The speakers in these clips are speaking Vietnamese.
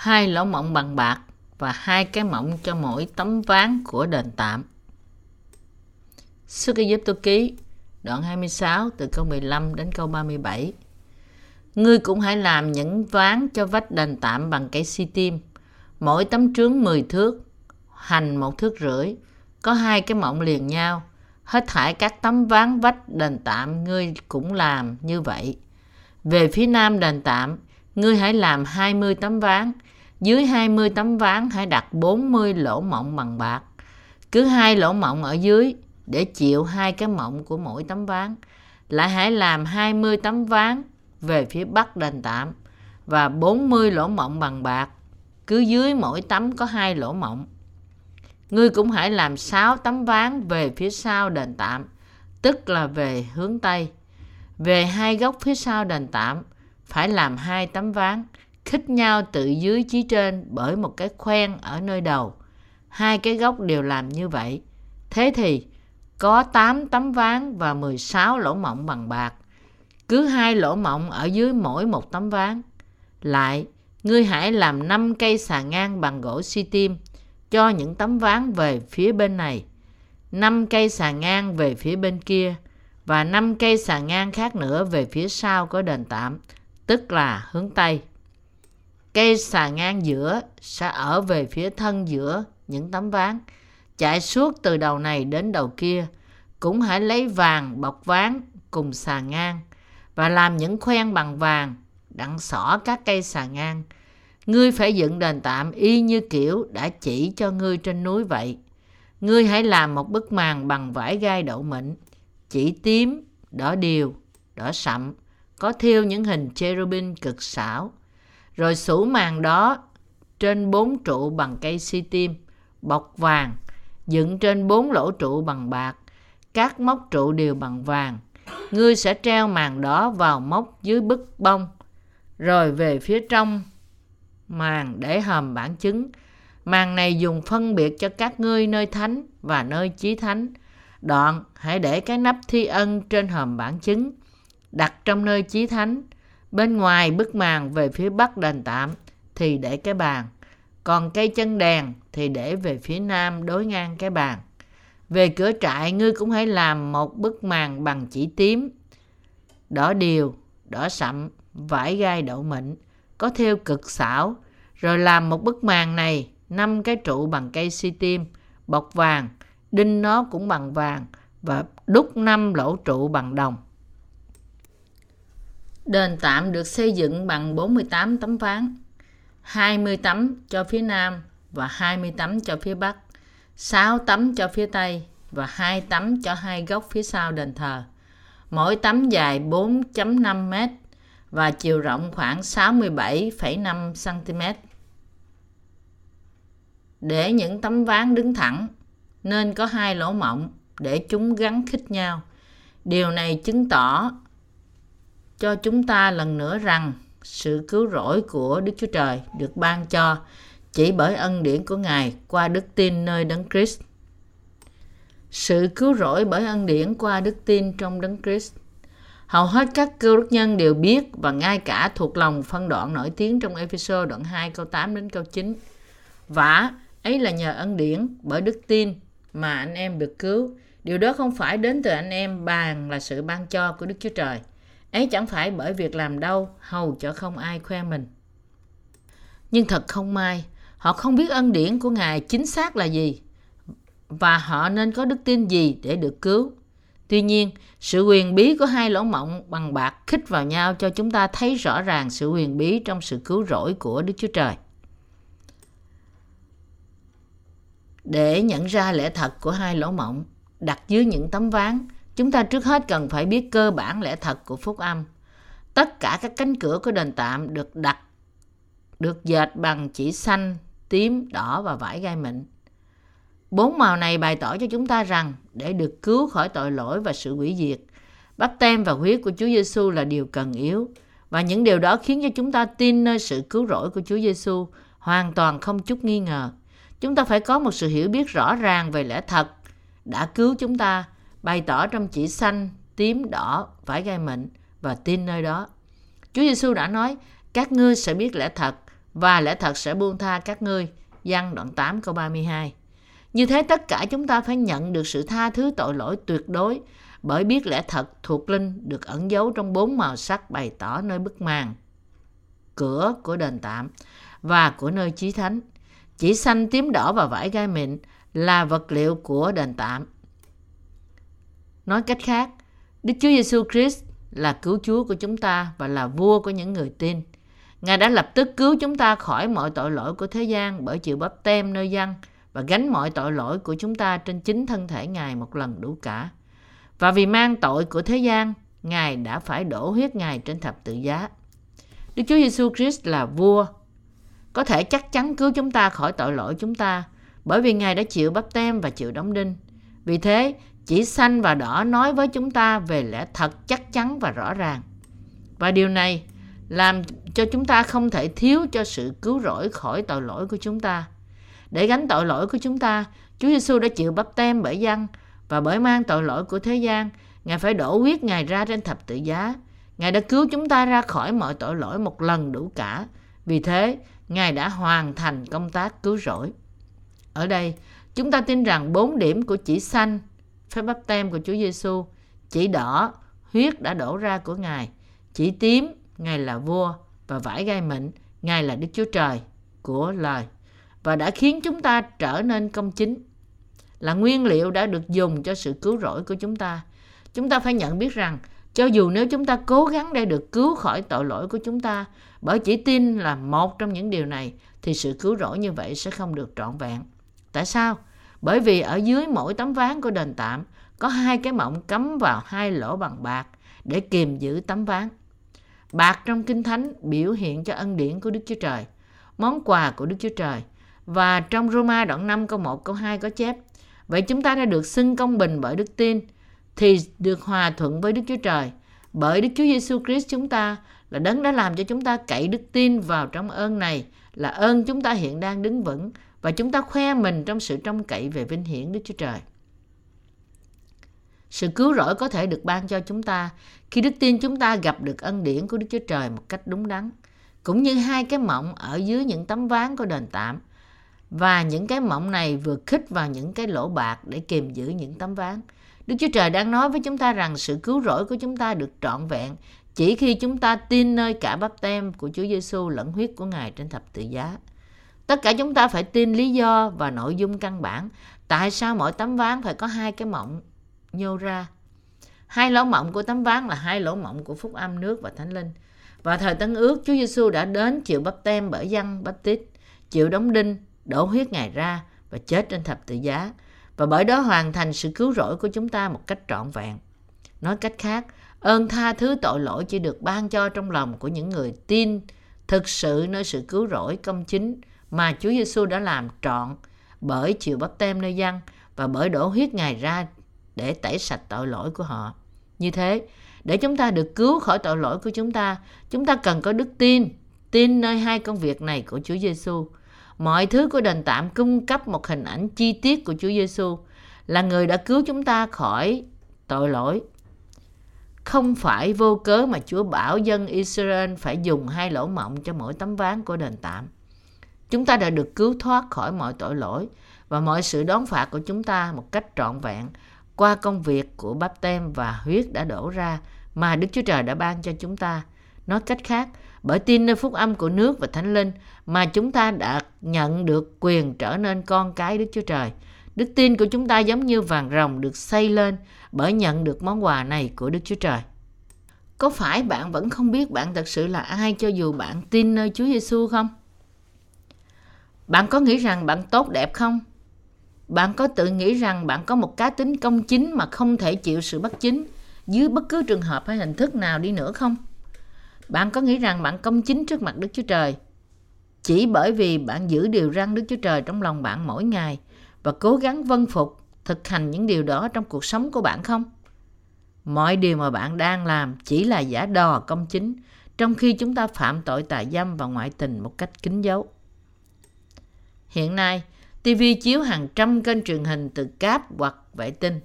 hai lỗ mộng bằng bạc và hai cái mộng cho mỗi tấm ván của đền tạm. Sức Giúp tôi Ký, đoạn 26 từ câu 15 đến câu 37. Ngươi cũng hãy làm những ván cho vách đền tạm bằng cây si tim, mỗi tấm trướng 10 thước, hành một thước rưỡi, có hai cái mộng liền nhau. Hết thải các tấm ván vách đền tạm ngươi cũng làm như vậy. Về phía nam đền tạm, ngươi hãy làm 20 tấm ván, dưới 20 tấm ván hãy đặt 40 lỗ mộng bằng bạc. Cứ hai lỗ mộng ở dưới để chịu hai cái mộng của mỗi tấm ván. Lại hãy làm 20 tấm ván về phía bắc đền tạm và 40 lỗ mộng bằng bạc. Cứ dưới mỗi tấm có hai lỗ mộng. Ngươi cũng hãy làm 6 tấm ván về phía sau đền tạm, tức là về hướng Tây. Về hai góc phía sau đền tạm, phải làm hai tấm ván, khích nhau tự dưới chí trên bởi một cái khoen ở nơi đầu. Hai cái góc đều làm như vậy. Thế thì, có 8 tấm ván và 16 lỗ mộng bằng bạc. Cứ hai lỗ mộng ở dưới mỗi một tấm ván. Lại, ngươi hãy làm 5 cây xà ngang bằng gỗ si tim cho những tấm ván về phía bên này. 5 cây xà ngang về phía bên kia và 5 cây xà ngang khác nữa về phía sau của đền tạm, tức là hướng Tây. Cây xà ngang giữa sẽ ở về phía thân giữa những tấm ván, chạy suốt từ đầu này đến đầu kia. Cũng hãy lấy vàng bọc ván cùng xà ngang và làm những khoen bằng vàng đặng xỏ các cây xà ngang. Ngươi phải dựng đền tạm y như kiểu đã chỉ cho ngươi trên núi vậy. Ngươi hãy làm một bức màn bằng vải gai đậu mịn, chỉ tím, đỏ điều, đỏ sậm, có thêu những hình cherubin cực xảo. Rồi sủ màn đó trên bốn trụ bằng cây si tim, bọc vàng, dựng trên bốn lỗ trụ bằng bạc, các móc trụ đều bằng vàng. Ngươi sẽ treo màn đó vào móc dưới bức bông, rồi về phía trong màn để hầm bản chứng. Màn này dùng phân biệt cho các ngươi nơi thánh và nơi chí thánh. Đoạn, hãy để cái nắp thi ân trên hòm bản chứng, đặt trong nơi chí thánh. Bên ngoài bức màn về phía bắc đền tạm thì để cái bàn. Còn cây chân đèn thì để về phía nam đối ngang cái bàn. Về cửa trại, ngươi cũng hãy làm một bức màn bằng chỉ tím, đỏ điều, đỏ sậm, vải gai đậu mịn, có theo cực xảo. Rồi làm một bức màn này, năm cái trụ bằng cây si tim, bọc vàng, đinh nó cũng bằng vàng và đúc năm lỗ trụ bằng đồng. Đền tạm được xây dựng bằng 48 tấm ván, 20 tấm cho phía nam và 20 tấm cho phía bắc, 6 tấm cho phía tây và 2 tấm cho hai góc phía sau đền thờ. Mỗi tấm dài 4.5 m và chiều rộng khoảng 67,5 cm. Để những tấm ván đứng thẳng nên có hai lỗ mộng để chúng gắn khích nhau. Điều này chứng tỏ cho chúng ta lần nữa rằng sự cứu rỗi của Đức Chúa Trời được ban cho chỉ bởi ân điển của Ngài qua đức tin nơi Đấng Christ. Sự cứu rỗi bởi ân điển qua đức tin trong Đấng Christ. Hầu hết các cơ đốc nhân đều biết và ngay cả thuộc lòng phân đoạn nổi tiếng trong Ephesos đoạn 2 câu 8 đến câu 9. Vả ấy là nhờ ân điển bởi đức tin mà anh em được cứu. Điều đó không phải đến từ anh em, bàn là sự ban cho của Đức Chúa Trời. Ấy chẳng phải bởi việc làm đâu hầu cho không ai khoe mình. Nhưng thật không may, họ không biết ân điển của Ngài chính xác là gì và họ nên có đức tin gì để được cứu. Tuy nhiên, sự quyền bí của hai lỗ mộng bằng bạc khích vào nhau cho chúng ta thấy rõ ràng sự quyền bí trong sự cứu rỗi của Đức Chúa Trời. Để nhận ra lẽ thật của hai lỗ mộng đặt dưới những tấm ván, chúng ta trước hết cần phải biết cơ bản lẽ thật của phúc âm. Tất cả các cánh cửa của đền tạm được đặt được dệt bằng chỉ xanh, tím, đỏ và vải gai mịn. Bốn màu này bày tỏ cho chúng ta rằng để được cứu khỏi tội lỗi và sự hủy diệt, bắp tem và huyết của Chúa Giêsu là điều cần yếu và những điều đó khiến cho chúng ta tin nơi sự cứu rỗi của Chúa Giêsu hoàn toàn không chút nghi ngờ. Chúng ta phải có một sự hiểu biết rõ ràng về lẽ thật đã cứu chúng ta, bày tỏ trong chỉ xanh, tím, đỏ, vải gai mịn và tin nơi đó. Chúa Giêsu đã nói, các ngươi sẽ biết lẽ thật và lẽ thật sẽ buông tha các ngươi. Giăng đoạn 8 câu 32 Như thế tất cả chúng ta phải nhận được sự tha thứ tội lỗi tuyệt đối bởi biết lẽ thật thuộc linh được ẩn giấu trong bốn màu sắc bày tỏ nơi bức màn cửa của đền tạm và của nơi chí thánh. Chỉ xanh tím đỏ và vải gai mịn là vật liệu của đền tạm. Nói cách khác, Đức Chúa Giêsu Christ là cứu Chúa của chúng ta và là vua của những người tin. Ngài đã lập tức cứu chúng ta khỏi mọi tội lỗi của thế gian bởi chịu bắp tem nơi dân và gánh mọi tội lỗi của chúng ta trên chính thân thể Ngài một lần đủ cả. Và vì mang tội của thế gian, Ngài đã phải đổ huyết Ngài trên thập tự giá. Đức Chúa Giêsu Christ là vua, có thể chắc chắn cứu chúng ta khỏi tội lỗi chúng ta, bởi vì Ngài đã chịu bắp tem và chịu đóng đinh. Vì thế, chỉ xanh và đỏ nói với chúng ta về lẽ thật chắc chắn và rõ ràng. Và điều này làm cho chúng ta không thể thiếu cho sự cứu rỗi khỏi tội lỗi của chúng ta. Để gánh tội lỗi của chúng ta, Chúa Giêsu đã chịu bắp tem bởi dân và bởi mang tội lỗi của thế gian, Ngài phải đổ huyết Ngài ra trên thập tự giá. Ngài đã cứu chúng ta ra khỏi mọi tội lỗi một lần đủ cả. Vì thế, Ngài đã hoàn thành công tác cứu rỗi. Ở đây, chúng ta tin rằng bốn điểm của chỉ xanh, phép bắp tem của Chúa Giêsu, chỉ đỏ, huyết đã đổ ra của Ngài, chỉ tím, Ngài là vua và vải gai mịn, Ngài là Đức Chúa Trời của lời và đã khiến chúng ta trở nên công chính là nguyên liệu đã được dùng cho sự cứu rỗi của chúng ta. Chúng ta phải nhận biết rằng cho dù nếu chúng ta cố gắng để được cứu khỏi tội lỗi của chúng ta bởi chỉ tin là một trong những điều này thì sự cứu rỗi như vậy sẽ không được trọn vẹn. Tại sao? Bởi vì ở dưới mỗi tấm ván của đền tạm có hai cái mộng cắm vào hai lỗ bằng bạc để kiềm giữ tấm ván. Bạc trong Kinh Thánh biểu hiện cho ân điển của Đức Chúa Trời, món quà của Đức Chúa Trời. Và trong Roma đoạn 5 câu 1 câu 2 có chép Vậy chúng ta đã được xưng công bình bởi đức tin thì được hòa thuận với Đức Chúa Trời. Bởi Đức Chúa Giêsu Christ chúng ta là đấng đã làm cho chúng ta cậy đức tin vào trong ơn này là ơn chúng ta hiện đang đứng vững và chúng ta khoe mình trong sự trông cậy về vinh hiển Đức Chúa Trời. Sự cứu rỗi có thể được ban cho chúng ta khi đức tin chúng ta gặp được ân điển của Đức Chúa Trời một cách đúng đắn. Cũng như hai cái mộng ở dưới những tấm ván của đền tạm. Và những cái mộng này vừa khích vào những cái lỗ bạc để kiềm giữ những tấm ván. Đức Chúa Trời đang nói với chúng ta rằng sự cứu rỗi của chúng ta được trọn vẹn chỉ khi chúng ta tin nơi cả bắp tem của Chúa Giêsu lẫn huyết của Ngài trên thập tự giá. Tất cả chúng ta phải tin lý do và nội dung căn bản tại sao mỗi tấm ván phải có hai cái mộng nhô ra. Hai lỗ mộng của tấm ván là hai lỗ mộng của phúc âm nước và thánh linh. Và thời Tân ước, Chúa Giêsu đã đến chịu bắp tem bởi dân bắp tít, chịu đóng đinh, đổ huyết Ngài ra và chết trên thập tự giá và bởi đó hoàn thành sự cứu rỗi của chúng ta một cách trọn vẹn. Nói cách khác, ơn tha thứ tội lỗi chỉ được ban cho trong lòng của những người tin thực sự nơi sự cứu rỗi công chính mà Chúa Giêsu đã làm trọn bởi chịu bắp tem nơi dân và bởi đổ huyết Ngài ra để tẩy sạch tội lỗi của họ. Như thế, để chúng ta được cứu khỏi tội lỗi của chúng ta, chúng ta cần có đức tin, tin nơi hai công việc này của Chúa Giêsu. Mọi thứ của đền tạm cung cấp một hình ảnh chi tiết của Chúa Giêsu là người đã cứu chúng ta khỏi tội lỗi. Không phải vô cớ mà Chúa bảo dân Israel phải dùng hai lỗ mộng cho mỗi tấm ván của đền tạm. Chúng ta đã được cứu thoát khỏi mọi tội lỗi và mọi sự đón phạt của chúng ta một cách trọn vẹn qua công việc của báp tem và huyết đã đổ ra mà Đức Chúa Trời đã ban cho chúng ta. Nói cách khác, bởi tin nơi phúc âm của nước và thánh linh mà chúng ta đã nhận được quyền trở nên con cái Đức Chúa Trời. Đức tin của chúng ta giống như vàng rồng được xây lên bởi nhận được món quà này của Đức Chúa Trời. Có phải bạn vẫn không biết bạn thật sự là ai cho dù bạn tin nơi Chúa Giêsu không? Bạn có nghĩ rằng bạn tốt đẹp không? Bạn có tự nghĩ rằng bạn có một cá tính công chính mà không thể chịu sự bất chính dưới bất cứ trường hợp hay hình thức nào đi nữa không? Bạn có nghĩ rằng bạn công chính trước mặt Đức Chúa Trời chỉ bởi vì bạn giữ điều răn Đức Chúa Trời trong lòng bạn mỗi ngày và cố gắng vân phục, thực hành những điều đó trong cuộc sống của bạn không? Mọi điều mà bạn đang làm chỉ là giả đò công chính, trong khi chúng ta phạm tội tà dâm và ngoại tình một cách kín dấu. Hiện nay, TV chiếu hàng trăm kênh truyền hình từ cáp hoặc vệ tinh,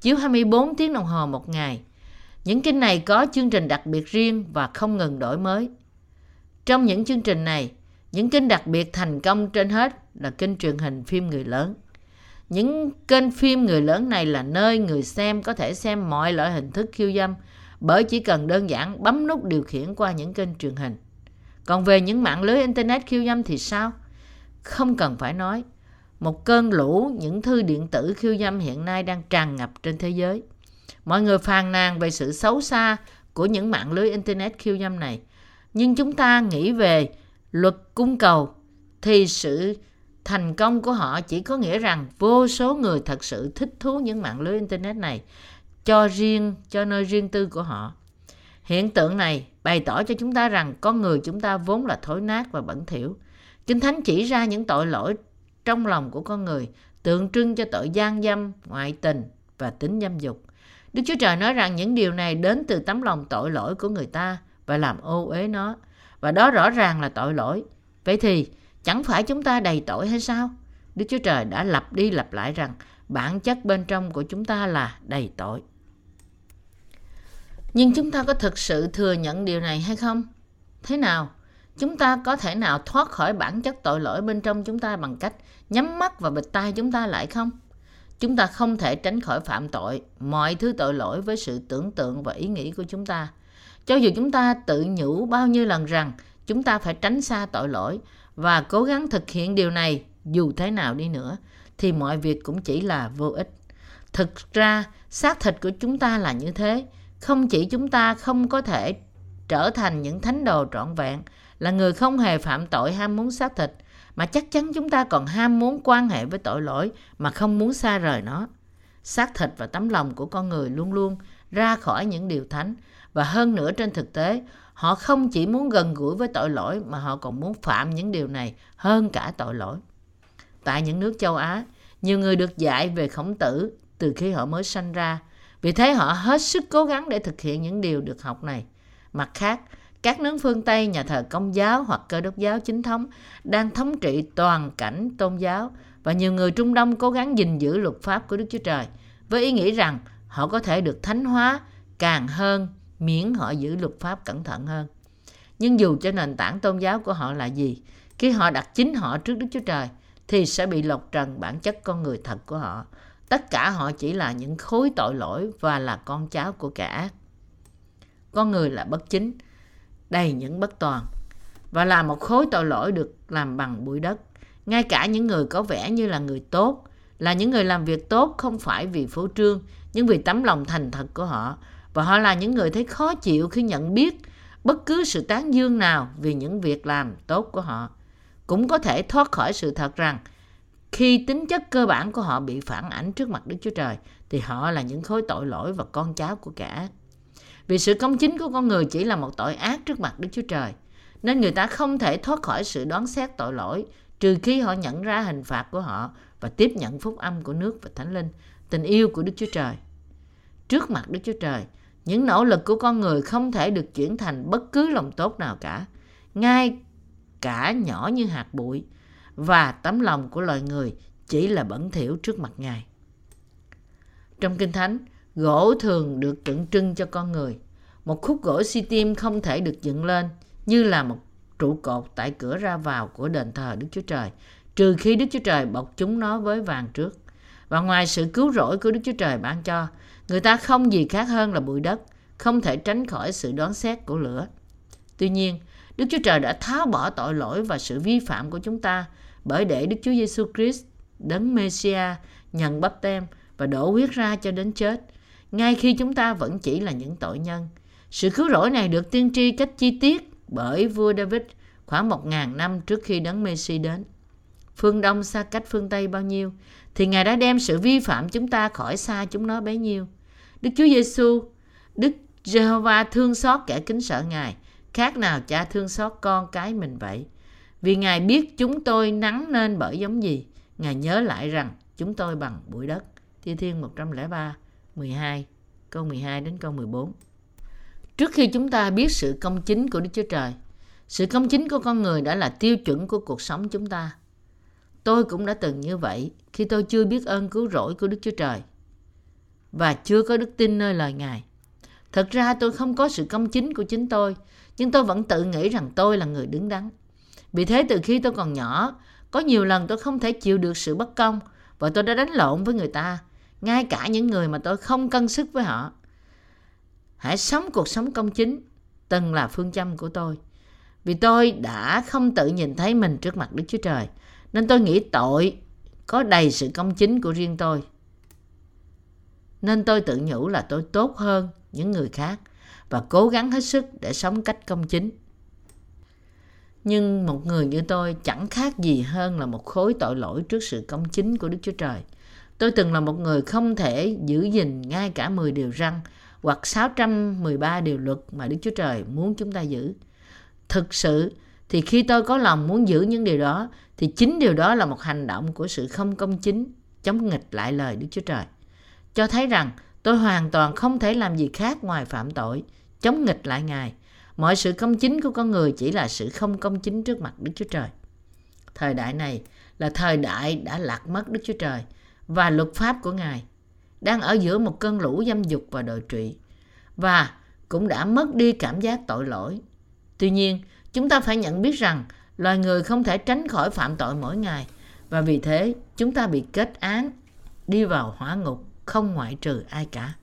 chiếu 24 tiếng đồng hồ một ngày. Những kênh này có chương trình đặc biệt riêng và không ngừng đổi mới. Trong những chương trình này, Những kênh đặc biệt thành công trên hết là kênh truyền hình phim người lớn. Những kênh phim người lớn này là nơi người xem có thể xem mọi loại hình thức khiêu dâm bởi chỉ cần đơn giản bấm nút điều khiển qua những kênh truyền hình. Còn về những mạng lưới Internet khiêu dâm thì sao? Không cần phải nói. Một cơn lũ, những thư điện tử khiêu dâm hiện nay đang tràn ngập trên thế giới. Mọi người phàn nàn về sự xấu xa của những mạng lưới Internet khiêu dâm này. Nhưng chúng ta nghĩ về luật cung cầu, thì sự thành công của họ chỉ có nghĩa rằng vô số người thật sự thích thú những mạng lưới internet này, cho riêng, cho nơi riêng tư của họ hiện tượng này bày tỏ cho chúng ta rằng con người chúng ta vốn là thối nát và bẩn thỉu kinh thánh chỉ ra những tội lỗi trong lòng của con người, tượng trưng cho tội gian dâm, ngoại tình và tính dâm dục đức chúa trời nói rằng những điều này đến từ tấm lòng tội lỗi của người ta và làm ô uế nó và đó rõ ràng là tội lỗi vậy thì, Chẳng phải chúng ta đầy tội hay sao? Đức Chúa Trời đã lặp đi lặp lại rằng bản chất bên trong của chúng ta là đầy tội. Nhưng chúng ta có thực sự thừa nhận điều này hay không? Thế nào? Chúng ta có thể nào thoát khỏi bản chất tội lỗi bên trong chúng ta bằng cách nhắm mắt và bịt tai chúng ta lại không? Chúng ta không thể tránh khỏi phạm tội, mọi thứ tội lỗi với sự tưởng tượng và ý nghĩ của chúng ta. Cho dù chúng ta tự nhủ bao nhiêu lần rằng chúng ta phải tránh xa tội lỗi và cố gắng thực hiện điều này dù thế nào đi nữa thì mọi việc cũng chỉ là vô ích. Thực ra, xác thịt của chúng ta là như thế. Không chỉ chúng ta không có thể trở thành những thánh đồ trọn vẹn, là người không hề phạm tội ham muốn xác thịt, mà chắc chắn chúng ta còn ham muốn quan hệ với tội lỗi mà không muốn xa rời nó. Xác thịt và tấm lòng của con người luôn luôn ra khỏi những điều thánh và hơn nữa trên thực tế Họ không chỉ muốn gần gũi với tội lỗi mà họ còn muốn phạm những điều này hơn cả tội lỗi. Tại những nước châu Á, nhiều người được dạy về khổng tử từ khi họ mới sanh ra. Vì thế họ hết sức cố gắng để thực hiện những điều được học này. Mặt khác, các nước phương Tây, nhà thờ công giáo hoặc cơ đốc giáo chính thống đang thống trị toàn cảnh tôn giáo và nhiều người Trung Đông cố gắng gìn giữ luật pháp của Đức Chúa Trời với ý nghĩ rằng họ có thể được thánh hóa càng hơn miễn họ giữ luật pháp cẩn thận hơn. Nhưng dù cho nền tảng tôn giáo của họ là gì, khi họ đặt chính họ trước Đức Chúa Trời, thì sẽ bị lột trần bản chất con người thật của họ. Tất cả họ chỉ là những khối tội lỗi và là con cháu của kẻ ác. Con người là bất chính, đầy những bất toàn và là một khối tội lỗi được làm bằng bụi đất. Ngay cả những người có vẻ như là người tốt, là những người làm việc tốt không phải vì phố trương, nhưng vì tấm lòng thành thật của họ và họ là những người thấy khó chịu khi nhận biết bất cứ sự tán dương nào vì những việc làm tốt của họ. Cũng có thể thoát khỏi sự thật rằng khi tính chất cơ bản của họ bị phản ảnh trước mặt Đức Chúa Trời thì họ là những khối tội lỗi và con cháu của cả. Vì sự công chính của con người chỉ là một tội ác trước mặt Đức Chúa Trời. Nên người ta không thể thoát khỏi sự đoán xét tội lỗi trừ khi họ nhận ra hình phạt của họ và tiếp nhận phúc âm của nước và thánh linh, tình yêu của Đức Chúa Trời. Trước mặt Đức Chúa Trời, những nỗ lực của con người không thể được chuyển thành bất cứ lòng tốt nào cả ngay cả nhỏ như hạt bụi và tấm lòng của loài người chỉ là bẩn thỉu trước mặt ngài trong kinh thánh gỗ thường được tượng trưng cho con người một khúc gỗ si tim không thể được dựng lên như là một trụ cột tại cửa ra vào của đền thờ Đức Chúa Trời, trừ khi Đức Chúa Trời bọc chúng nó với vàng trước. Và ngoài sự cứu rỗi của Đức Chúa Trời ban cho, Người ta không gì khác hơn là bụi đất, không thể tránh khỏi sự đoán xét của lửa. Tuy nhiên, Đức Chúa Trời đã tháo bỏ tội lỗi và sự vi phạm của chúng ta bởi để Đức Chúa Giêsu Christ đấng Messia nhận bắp tem và đổ huyết ra cho đến chết, ngay khi chúng ta vẫn chỉ là những tội nhân. Sự cứu rỗi này được tiên tri cách chi tiết bởi vua David khoảng một ngàn năm trước khi đấng Messi đến. Phương Đông xa cách phương Tây bao nhiêu, thì Ngài đã đem sự vi phạm chúng ta khỏi xa chúng nó bấy nhiêu. Đức Chúa Giêsu, Đức Jehovah thương xót kẻ kính sợ Ngài, khác nào cha thương xót con cái mình vậy. Vì Ngài biết chúng tôi nắng nên bởi giống gì, Ngài nhớ lại rằng chúng tôi bằng bụi đất. Thi Thiên 103, 12, câu 12 đến câu 14. Trước khi chúng ta biết sự công chính của Đức Chúa Trời, sự công chính của con người đã là tiêu chuẩn của cuộc sống chúng ta. Tôi cũng đã từng như vậy khi tôi chưa biết ơn cứu rỗi của Đức Chúa Trời và chưa có đức tin nơi lời Ngài. Thật ra tôi không có sự công chính của chính tôi, nhưng tôi vẫn tự nghĩ rằng tôi là người đứng đắn. Vì thế từ khi tôi còn nhỏ, có nhiều lần tôi không thể chịu được sự bất công và tôi đã đánh lộn với người ta, ngay cả những người mà tôi không cân sức với họ. Hãy sống cuộc sống công chính, từng là phương châm của tôi. Vì tôi đã không tự nhìn thấy mình trước mặt Đức Chúa Trời, nên tôi nghĩ tội có đầy sự công chính của riêng tôi. Nên tôi tự nhủ là tôi tốt hơn những người khác và cố gắng hết sức để sống cách công chính. Nhưng một người như tôi chẳng khác gì hơn là một khối tội lỗi trước sự công chính của Đức Chúa Trời. Tôi từng là một người không thể giữ gìn ngay cả 10 điều răn hoặc 613 điều luật mà Đức Chúa Trời muốn chúng ta giữ. Thực sự thì khi tôi có lòng muốn giữ những điều đó thì chính điều đó là một hành động của sự không công chính chống nghịch lại lời Đức Chúa Trời. Cho thấy rằng tôi hoàn toàn không thể làm gì khác ngoài phạm tội, chống nghịch lại Ngài. Mọi sự công chính của con người chỉ là sự không công chính trước mặt Đức Chúa Trời. Thời đại này là thời đại đã lạc mất Đức Chúa Trời và luật pháp của Ngài đang ở giữa một cơn lũ dâm dục và đồi trụy và cũng đã mất đi cảm giác tội lỗi. Tuy nhiên, chúng ta phải nhận biết rằng loài người không thể tránh khỏi phạm tội mỗi ngày và vì thế chúng ta bị kết án đi vào hỏa ngục không ngoại trừ ai cả.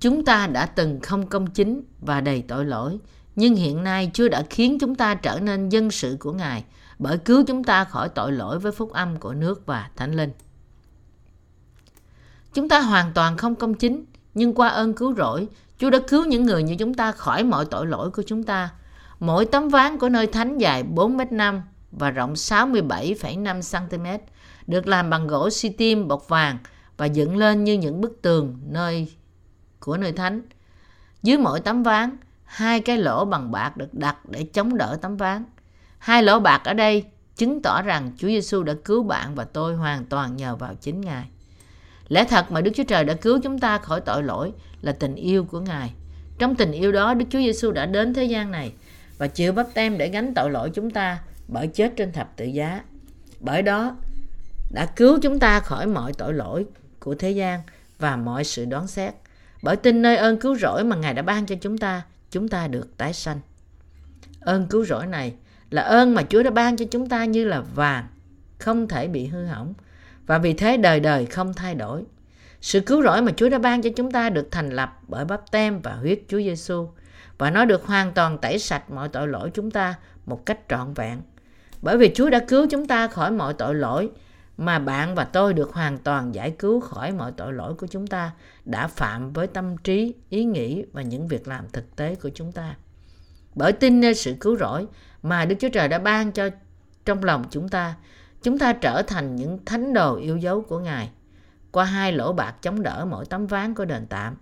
Chúng ta đã từng không công chính và đầy tội lỗi, nhưng hiện nay Chúa đã khiến chúng ta trở nên dân sự của Ngài bởi cứu chúng ta khỏi tội lỗi với phúc âm của nước và thánh linh. Chúng ta hoàn toàn không công chính, nhưng qua ơn cứu rỗi, Chúa đã cứu những người như chúng ta khỏi mọi tội lỗi của chúng ta. Mỗi tấm ván của nơi thánh dài 4m5 và rộng 67,5 cm được làm bằng gỗ si tim bọc vàng và dựng lên như những bức tường nơi của nơi thánh. Dưới mỗi tấm ván, hai cái lỗ bằng bạc được đặt để chống đỡ tấm ván. Hai lỗ bạc ở đây chứng tỏ rằng Chúa Giêsu đã cứu bạn và tôi hoàn toàn nhờ vào chính Ngài. Lẽ thật mà Đức Chúa Trời đã cứu chúng ta khỏi tội lỗi là tình yêu của Ngài. Trong tình yêu đó, Đức Chúa Giêsu đã đến thế gian này và chịu bắp tem để gánh tội lỗi chúng ta bởi chết trên thập tự giá. Bởi đó, đã cứu chúng ta khỏi mọi tội lỗi của thế gian và mọi sự đoán xét. Bởi tin nơi ơn cứu rỗi mà Ngài đã ban cho chúng ta, chúng ta được tái sanh. Ơn cứu rỗi này là ơn mà Chúa đã ban cho chúng ta như là vàng, không thể bị hư hỏng và vì thế đời đời không thay đổi. Sự cứu rỗi mà Chúa đã ban cho chúng ta được thành lập bởi bắp tem và huyết Chúa Giêsu và nó được hoàn toàn tẩy sạch mọi tội lỗi chúng ta một cách trọn vẹn. Bởi vì Chúa đã cứu chúng ta khỏi mọi tội lỗi mà bạn và tôi được hoàn toàn giải cứu khỏi mọi tội lỗi của chúng ta đã phạm với tâm trí, ý nghĩ và những việc làm thực tế của chúng ta. Bởi tin nơi sự cứu rỗi mà Đức Chúa Trời đã ban cho trong lòng chúng ta, chúng ta trở thành những thánh đồ yêu dấu của Ngài. Qua hai lỗ bạc chống đỡ mỗi tấm ván của đền tạm,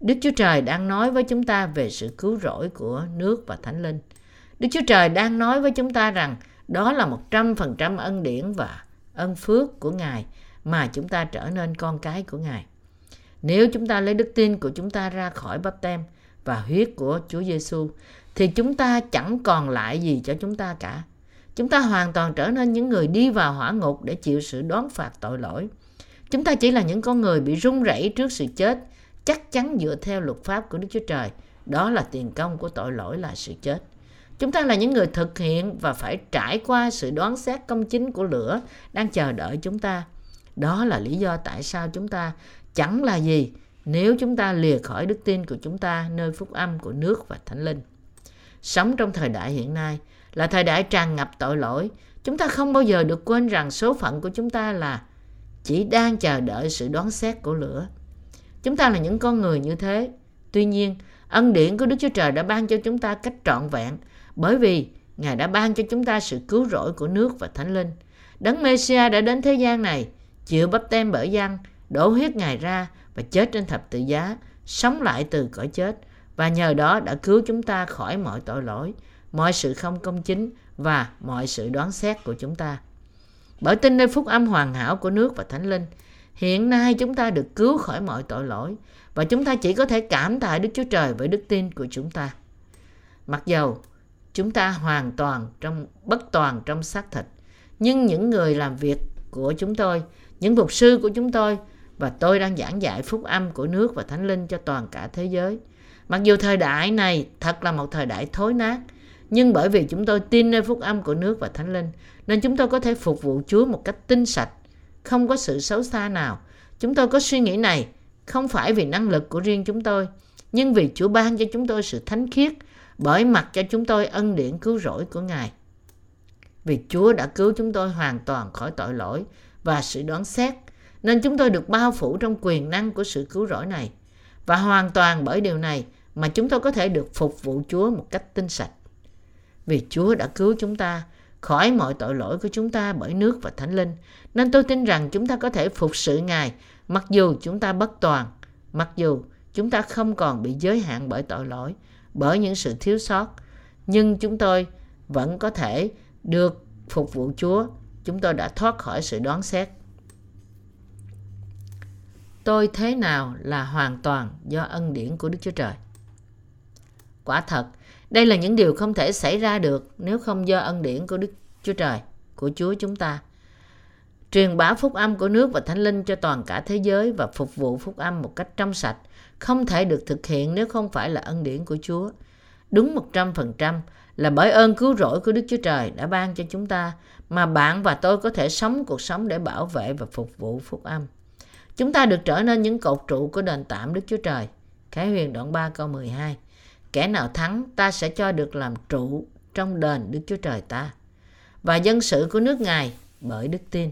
Đức Chúa Trời đang nói với chúng ta về sự cứu rỗi của nước và thánh linh. Đức Chúa Trời đang nói với chúng ta rằng đó là một trăm phần trăm ân điển và ân phước của Ngài mà chúng ta trở nên con cái của Ngài. Nếu chúng ta lấy đức tin của chúng ta ra khỏi bắp tem và huyết của Chúa Giêsu thì chúng ta chẳng còn lại gì cho chúng ta cả. Chúng ta hoàn toàn trở nên những người đi vào hỏa ngục để chịu sự đoán phạt tội lỗi. Chúng ta chỉ là những con người bị run rẩy trước sự chết, chắc chắn dựa theo luật pháp của Đức Chúa Trời. Đó là tiền công của tội lỗi là sự chết. Chúng ta là những người thực hiện và phải trải qua sự đoán xét công chính của lửa đang chờ đợi chúng ta. Đó là lý do tại sao chúng ta chẳng là gì nếu chúng ta lìa khỏi đức tin của chúng ta nơi phúc âm của nước và thánh linh. Sống trong thời đại hiện nay là thời đại tràn ngập tội lỗi. Chúng ta không bao giờ được quên rằng số phận của chúng ta là chỉ đang chờ đợi sự đoán xét của lửa. Chúng ta là những con người như thế. Tuy nhiên, ân điển của Đức Chúa Trời đã ban cho chúng ta cách trọn vẹn bởi vì Ngài đã ban cho chúng ta sự cứu rỗi của nước và thánh linh. Đấng Messiah đã đến thế gian này, chịu bắp tem bởi dân, đổ huyết Ngài ra và chết trên thập tự giá, sống lại từ cõi chết và nhờ đó đã cứu chúng ta khỏi mọi tội lỗi, mọi sự không công chính và mọi sự đoán xét của chúng ta. Bởi tin nơi phúc âm hoàn hảo của nước và thánh linh, hiện nay chúng ta được cứu khỏi mọi tội lỗi và chúng ta chỉ có thể cảm tạ Đức Chúa Trời với đức tin của chúng ta. Mặc dầu chúng ta hoàn toàn trong bất toàn trong xác thịt, nhưng những người làm việc của chúng tôi, những mục sư của chúng tôi và tôi đang giảng dạy phúc âm của nước và thánh linh cho toàn cả thế giới Mặc dù thời đại này thật là một thời đại thối nát, nhưng bởi vì chúng tôi tin nơi phúc âm của nước và thánh linh, nên chúng tôi có thể phục vụ Chúa một cách tinh sạch, không có sự xấu xa nào. Chúng tôi có suy nghĩ này không phải vì năng lực của riêng chúng tôi, nhưng vì Chúa ban cho chúng tôi sự thánh khiết, bởi mặt cho chúng tôi ân điển cứu rỗi của Ngài. Vì Chúa đã cứu chúng tôi hoàn toàn khỏi tội lỗi và sự đoán xét, nên chúng tôi được bao phủ trong quyền năng của sự cứu rỗi này. Và hoàn toàn bởi điều này mà chúng tôi có thể được phục vụ Chúa một cách tinh sạch. Vì Chúa đã cứu chúng ta khỏi mọi tội lỗi của chúng ta bởi nước và thánh linh, nên tôi tin rằng chúng ta có thể phục sự Ngài mặc dù chúng ta bất toàn, mặc dù chúng ta không còn bị giới hạn bởi tội lỗi, bởi những sự thiếu sót, nhưng chúng tôi vẫn có thể được phục vụ Chúa. Chúng tôi đã thoát khỏi sự đoán xét. Tôi thế nào là hoàn toàn do ân điển của Đức Chúa Trời? Quả thật, đây là những điều không thể xảy ra được nếu không do ân điển của Đức Chúa Trời, của Chúa chúng ta. Truyền bá phúc âm của nước và thánh linh cho toàn cả thế giới và phục vụ phúc âm một cách trong sạch không thể được thực hiện nếu không phải là ân điển của Chúa. Đúng 100% là bởi ơn cứu rỗi của Đức Chúa Trời đã ban cho chúng ta mà bạn và tôi có thể sống cuộc sống để bảo vệ và phục vụ phúc âm. Chúng ta được trở nên những cột trụ của đền tạm Đức Chúa Trời. Khải huyền đoạn 3 câu 12 Kẻ nào thắng ta sẽ cho được làm trụ trong đền Đức Chúa Trời ta và dân sự của nước Ngài bởi đức tin.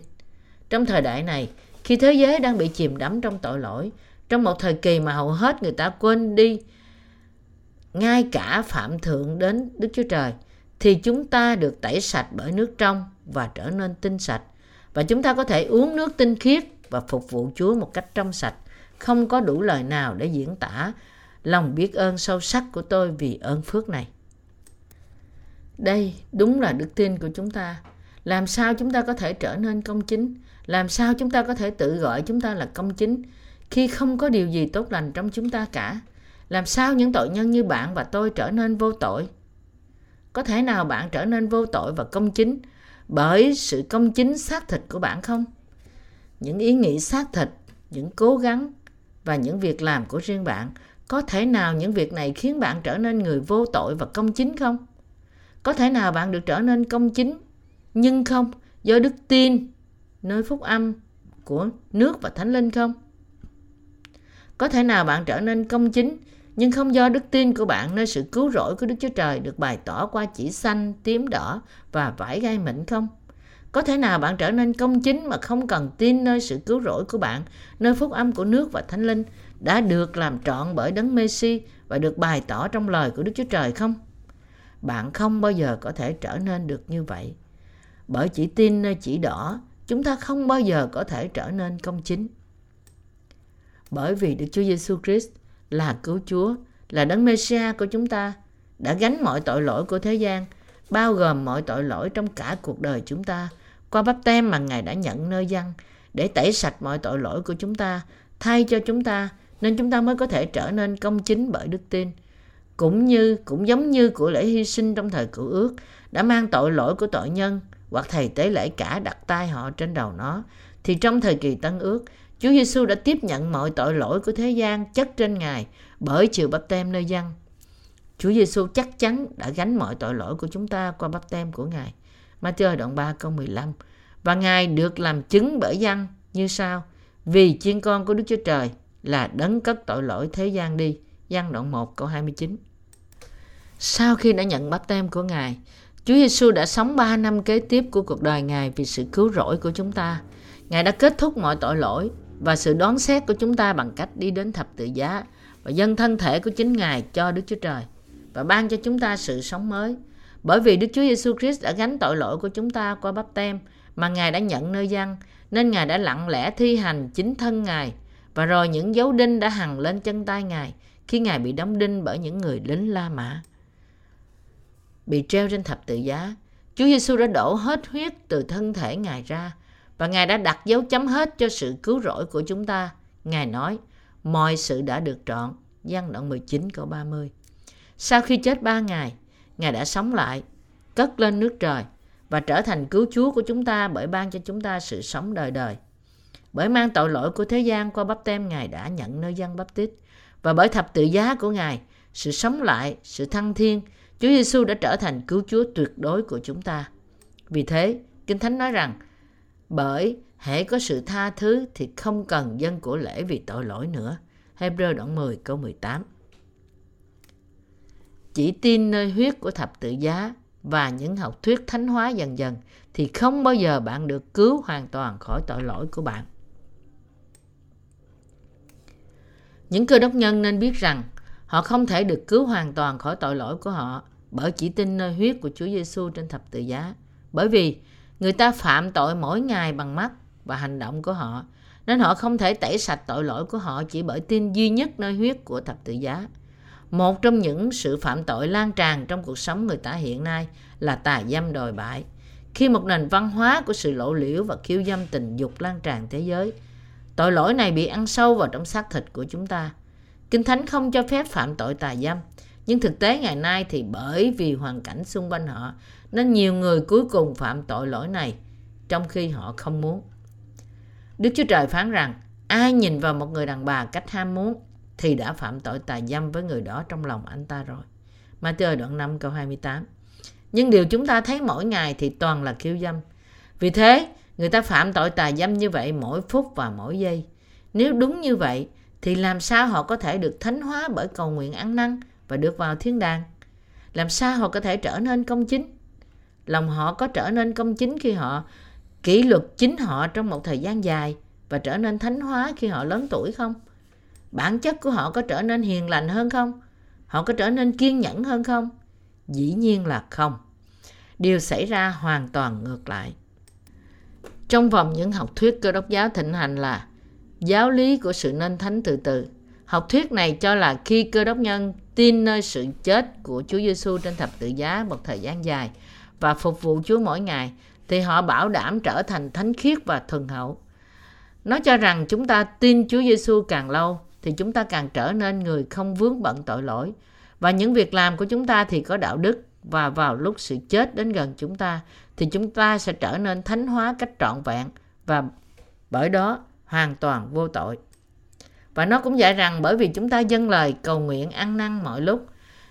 Trong thời đại này, khi thế giới đang bị chìm đắm trong tội lỗi, trong một thời kỳ mà hầu hết người ta quên đi ngay cả phạm thượng đến Đức Chúa Trời, thì chúng ta được tẩy sạch bởi nước trong và trở nên tinh sạch. Và chúng ta có thể uống nước tinh khiết và phục vụ Chúa một cách trong sạch. Không có đủ lời nào để diễn tả lòng biết ơn sâu sắc của tôi vì ơn phước này. Đây đúng là đức tin của chúng ta. Làm sao chúng ta có thể trở nên công chính? Làm sao chúng ta có thể tự gọi chúng ta là công chính khi không có điều gì tốt lành trong chúng ta cả? Làm sao những tội nhân như bạn và tôi trở nên vô tội? Có thể nào bạn trở nên vô tội và công chính bởi sự công chính xác thịt của bạn không? Những ý nghĩ xác thịt, những cố gắng và những việc làm của riêng bạn có thể nào những việc này khiến bạn trở nên người vô tội và công chính không? Có thể nào bạn được trở nên công chính nhưng không do đức tin nơi phúc âm của nước và thánh linh không? Có thể nào bạn trở nên công chính nhưng không do đức tin của bạn nơi sự cứu rỗi của Đức Chúa Trời được bày tỏ qua chỉ xanh, tím đỏ và vải gai mịn không? Có thể nào bạn trở nên công chính mà không cần tin nơi sự cứu rỗi của bạn, nơi phúc âm của nước và thánh linh đã được làm trọn bởi đấng Messi và được bày tỏ trong lời của Đức Chúa Trời không? Bạn không bao giờ có thể trở nên được như vậy. Bởi chỉ tin nơi chỉ đỏ, chúng ta không bao giờ có thể trở nên công chính. Bởi vì Đức Chúa Giêsu Christ là cứu Chúa, là đấng Messia của chúng ta, đã gánh mọi tội lỗi của thế gian, bao gồm mọi tội lỗi trong cả cuộc đời chúng ta, qua bắp tem mà Ngài đã nhận nơi dân, để tẩy sạch mọi tội lỗi của chúng ta, thay cho chúng ta, nên chúng ta mới có thể trở nên công chính bởi đức tin. Cũng như, cũng giống như của lễ hy sinh trong thời cựu ước, đã mang tội lỗi của tội nhân, hoặc thầy tế lễ cả đặt tay họ trên đầu nó, thì trong thời kỳ tân ước, Chúa Giêsu đã tiếp nhận mọi tội lỗi của thế gian chất trên Ngài bởi chịu bắp tem nơi dân. Chúa Giêsu chắc chắn đã gánh mọi tội lỗi của chúng ta qua bắp tem của Ngài. Matthew đoạn 3 câu 15 Và Ngài được làm chứng bởi dân như sau Vì chiên con của Đức Chúa Trời là đấng cất tội lỗi thế gian đi. Giăng đoạn 1 câu 29 Sau khi đã nhận bắp tem của Ngài, Chúa Giêsu đã sống 3 năm kế tiếp của cuộc đời Ngài vì sự cứu rỗi của chúng ta. Ngài đã kết thúc mọi tội lỗi và sự đoán xét của chúng ta bằng cách đi đến thập tự giá và dâng thân thể của chính Ngài cho Đức Chúa Trời và ban cho chúng ta sự sống mới. Bởi vì Đức Chúa Giêsu Christ đã gánh tội lỗi của chúng ta qua bắp tem mà Ngài đã nhận nơi dân, nên Ngài đã lặng lẽ thi hành chính thân Ngài và rồi những dấu đinh đã hằng lên chân tay Ngài khi Ngài bị đóng đinh bởi những người lính La Mã. Bị treo trên thập tự giá, Chúa Giêsu đã đổ hết huyết từ thân thể Ngài ra và Ngài đã đặt dấu chấm hết cho sự cứu rỗi của chúng ta. Ngài nói, mọi sự đã được trọn. Giăng đoạn 19 câu 30. Sau khi chết ba ngày, Ngài đã sống lại, cất lên nước trời và trở thành cứu Chúa của chúng ta bởi ban cho chúng ta sự sống đời đời. Bởi mang tội lỗi của thế gian qua bắp tem Ngài đã nhận nơi dân bắp tít và bởi thập tự giá của Ngài, sự sống lại, sự thăng thiên, Chúa Giêsu đã trở thành cứu Chúa tuyệt đối của chúng ta. Vì thế, Kinh Thánh nói rằng, bởi hễ có sự tha thứ thì không cần dân của lễ vì tội lỗi nữa. Hebrew đoạn 10 câu 18 Chỉ tin nơi huyết của thập tự giá và những học thuyết thánh hóa dần dần thì không bao giờ bạn được cứu hoàn toàn khỏi tội lỗi của bạn. Những cơ đốc nhân nên biết rằng họ không thể được cứu hoàn toàn khỏi tội lỗi của họ bởi chỉ tin nơi huyết của Chúa Giêsu trên thập tự giá. Bởi vì người ta phạm tội mỗi ngày bằng mắt và hành động của họ, nên họ không thể tẩy sạch tội lỗi của họ chỉ bởi tin duy nhất nơi huyết của thập tự giá. Một trong những sự phạm tội lan tràn trong cuộc sống người ta hiện nay là tà dâm đồi bại. Khi một nền văn hóa của sự lộ liễu và khiêu dâm tình dục lan tràn thế giới, tội lỗi này bị ăn sâu vào trong xác thịt của chúng ta. Kinh Thánh không cho phép phạm tội tà dâm, nhưng thực tế ngày nay thì bởi vì hoàn cảnh xung quanh họ nên nhiều người cuối cùng phạm tội lỗi này trong khi họ không muốn. Đức Chúa Trời phán rằng ai nhìn vào một người đàn bà cách ham muốn thì đã phạm tội tà dâm với người đó trong lòng anh ta rồi. Matthew đoạn 5 câu 28 Nhưng điều chúng ta thấy mỗi ngày thì toàn là khiêu dâm. Vì thế, người ta phạm tội tà dâm như vậy mỗi phút và mỗi giây. Nếu đúng như vậy, thì làm sao họ có thể được thánh hóa bởi cầu nguyện ăn năn và được vào thiên đàng? Làm sao họ có thể trở nên công chính? Lòng họ có trở nên công chính khi họ kỷ luật chính họ trong một thời gian dài và trở nên thánh hóa khi họ lớn tuổi không? Bản chất của họ có trở nên hiền lành hơn không? Họ có trở nên kiên nhẫn hơn không? Dĩ nhiên là không. Điều xảy ra hoàn toàn ngược lại. Trong vòng những học thuyết cơ đốc giáo thịnh hành là giáo lý của sự nên thánh từ từ. Học thuyết này cho là khi cơ đốc nhân tin nơi sự chết của Chúa Giêsu trên thập tự giá một thời gian dài và phục vụ Chúa mỗi ngày, thì họ bảo đảm trở thành thánh khiết và thuần hậu. Nó cho rằng chúng ta tin Chúa Giêsu càng lâu, thì chúng ta càng trở nên người không vướng bận tội lỗi và những việc làm của chúng ta thì có đạo đức và vào lúc sự chết đến gần chúng ta thì chúng ta sẽ trở nên thánh hóa cách trọn vẹn và bởi đó hoàn toàn vô tội. Và nó cũng dạy rằng bởi vì chúng ta dâng lời cầu nguyện ăn năn mọi lúc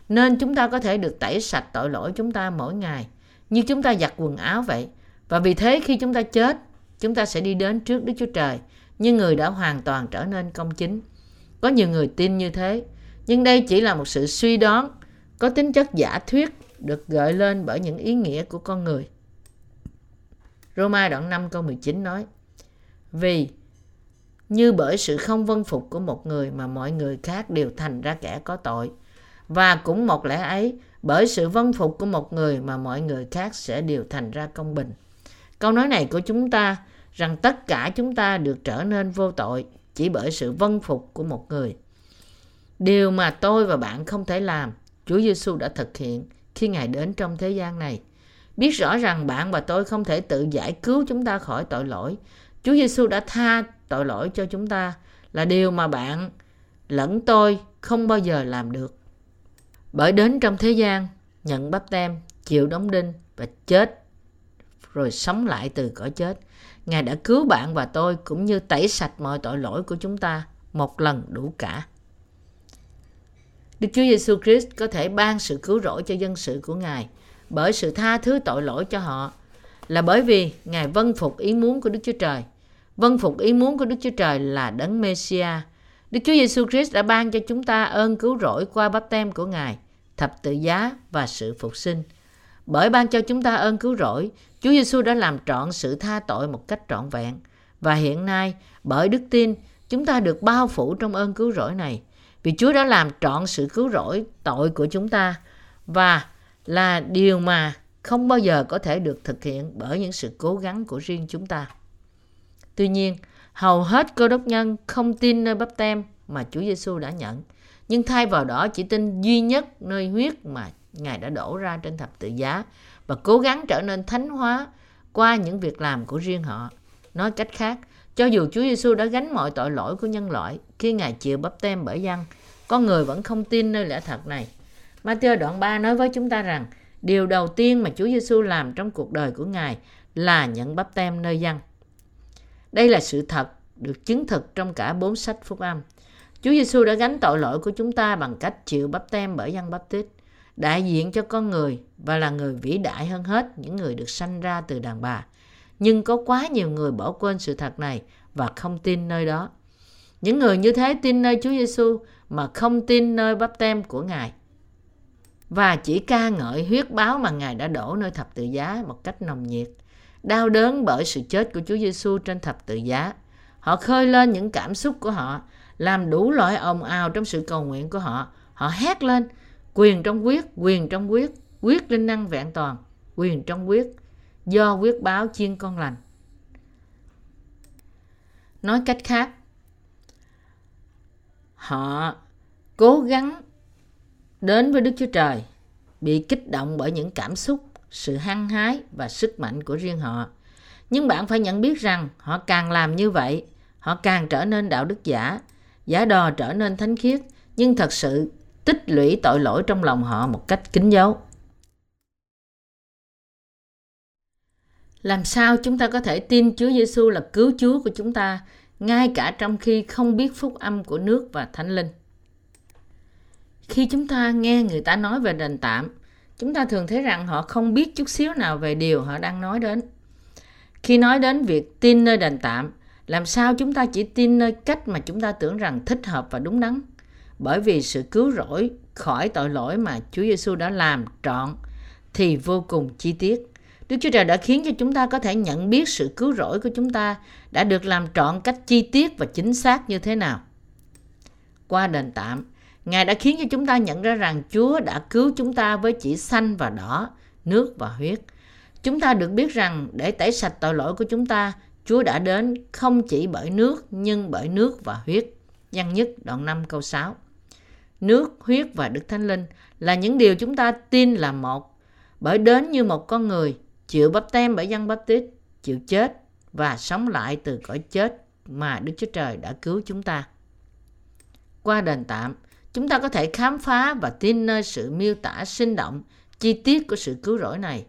nên chúng ta có thể được tẩy sạch tội lỗi chúng ta mỗi ngày như chúng ta giặt quần áo vậy. Và vì thế khi chúng ta chết, chúng ta sẽ đi đến trước Đức Chúa Trời như người đã hoàn toàn trở nên công chính. Có nhiều người tin như thế, nhưng đây chỉ là một sự suy đoán có tính chất giả thuyết được gợi lên bởi những ý nghĩa của con người. Roma đoạn 5 câu 19 nói Vì như bởi sự không vân phục của một người mà mọi người khác đều thành ra kẻ có tội. Và cũng một lẽ ấy, bởi sự vân phục của một người mà mọi người khác sẽ đều thành ra công bình. Câu nói này của chúng ta rằng tất cả chúng ta được trở nên vô tội chỉ bởi sự vân phục của một người. Điều mà tôi và bạn không thể làm, Chúa Giêsu đã thực hiện khi Ngài đến trong thế gian này. Biết rõ rằng bạn và tôi không thể tự giải cứu chúng ta khỏi tội lỗi. Chúa Giêsu đã tha tội lỗi cho chúng ta là điều mà bạn lẫn tôi không bao giờ làm được. Bởi đến trong thế gian, nhận bắp tem, chịu đóng đinh và chết rồi sống lại từ cõi chết. Ngài đã cứu bạn và tôi cũng như tẩy sạch mọi tội lỗi của chúng ta một lần đủ cả. Đức Chúa Giêsu Christ có thể ban sự cứu rỗi cho dân sự của Ngài bởi sự tha thứ tội lỗi cho họ là bởi vì Ngài vâng phục ý muốn của Đức Chúa Trời. Vâng phục ý muốn của Đức Chúa Trời là đấng Messia. Đức Chúa Giêsu Christ đã ban cho chúng ta ơn cứu rỗi qua bắp tem của Ngài, thập tự giá và sự phục sinh. Bởi ban cho chúng ta ơn cứu rỗi, Chúa Giêsu đã làm trọn sự tha tội một cách trọn vẹn. Và hiện nay, bởi đức tin, chúng ta được bao phủ trong ơn cứu rỗi này. Vì Chúa đã làm trọn sự cứu rỗi tội của chúng ta và là điều mà không bao giờ có thể được thực hiện bởi những sự cố gắng của riêng chúng ta. Tuy nhiên, hầu hết cơ đốc nhân không tin nơi bắp tem mà Chúa Giêsu đã nhận, nhưng thay vào đó chỉ tin duy nhất nơi huyết mà Ngài đã đổ ra trên thập tự giá và cố gắng trở nên thánh hóa qua những việc làm của riêng họ. Nói cách khác, cho dù Chúa Giêsu đã gánh mọi tội lỗi của nhân loại khi Ngài chịu bắp tem bởi dân, con người vẫn không tin nơi lẽ thật này. Matthew đoạn 3 nói với chúng ta rằng, điều đầu tiên mà Chúa Giêsu làm trong cuộc đời của Ngài là nhận bắp tem nơi dân. Đây là sự thật được chứng thực trong cả bốn sách phúc âm. Chúa Giêsu đã gánh tội lỗi của chúng ta bằng cách chịu bắp tem bởi dân bắp tít, đại diện cho con người và là người vĩ đại hơn hết những người được sanh ra từ đàn bà. Nhưng có quá nhiều người bỏ quên sự thật này và không tin nơi đó. Những người như thế tin nơi Chúa Giêsu mà không tin nơi bắp tem của Ngài và chỉ ca ngợi huyết báo mà Ngài đã đổ nơi thập tự giá một cách nồng nhiệt. Đau đớn bởi sự chết của Chúa Giêsu trên thập tự giá. Họ khơi lên những cảm xúc của họ, làm đủ loại ồn ào trong sự cầu nguyện của họ. Họ hét lên, quyền trong quyết, quyền trong quyết, quyết linh năng vẹn toàn, quyền trong quyết, do quyết báo chiên con lành. Nói cách khác, họ cố gắng đến với Đức Chúa Trời, bị kích động bởi những cảm xúc, sự hăng hái và sức mạnh của riêng họ. Nhưng bạn phải nhận biết rằng họ càng làm như vậy, họ càng trở nên đạo đức giả, giả đò trở nên thánh khiết, nhưng thật sự tích lũy tội lỗi trong lòng họ một cách kín dấu. Làm sao chúng ta có thể tin Chúa Giêsu là cứu Chúa của chúng ta ngay cả trong khi không biết phúc âm của nước và thánh linh? Khi chúng ta nghe người ta nói về đền tạm, chúng ta thường thấy rằng họ không biết chút xíu nào về điều họ đang nói đến. Khi nói đến việc tin nơi đền tạm, làm sao chúng ta chỉ tin nơi cách mà chúng ta tưởng rằng thích hợp và đúng đắn? Bởi vì sự cứu rỗi khỏi tội lỗi mà Chúa Giêsu đã làm trọn thì vô cùng chi tiết. Đức Chúa Trời đã khiến cho chúng ta có thể nhận biết sự cứu rỗi của chúng ta đã được làm trọn cách chi tiết và chính xác như thế nào. Qua đền tạm, Ngài đã khiến cho chúng ta nhận ra rằng Chúa đã cứu chúng ta với chỉ xanh và đỏ, nước và huyết. Chúng ta được biết rằng để tẩy sạch tội lỗi của chúng ta, Chúa đã đến không chỉ bởi nước nhưng bởi nước và huyết. Văn nhất đoạn 5 câu 6. Nước, huyết và Đức Thánh Linh là những điều chúng ta tin là một. Bởi đến như một con người, chịu bắp tem bởi dân bắp tít, chịu chết và sống lại từ cõi chết mà Đức Chúa Trời đã cứu chúng ta. Qua đền tạm, Chúng ta có thể khám phá và tin nơi sự miêu tả sinh động, chi tiết của sự cứu rỗi này.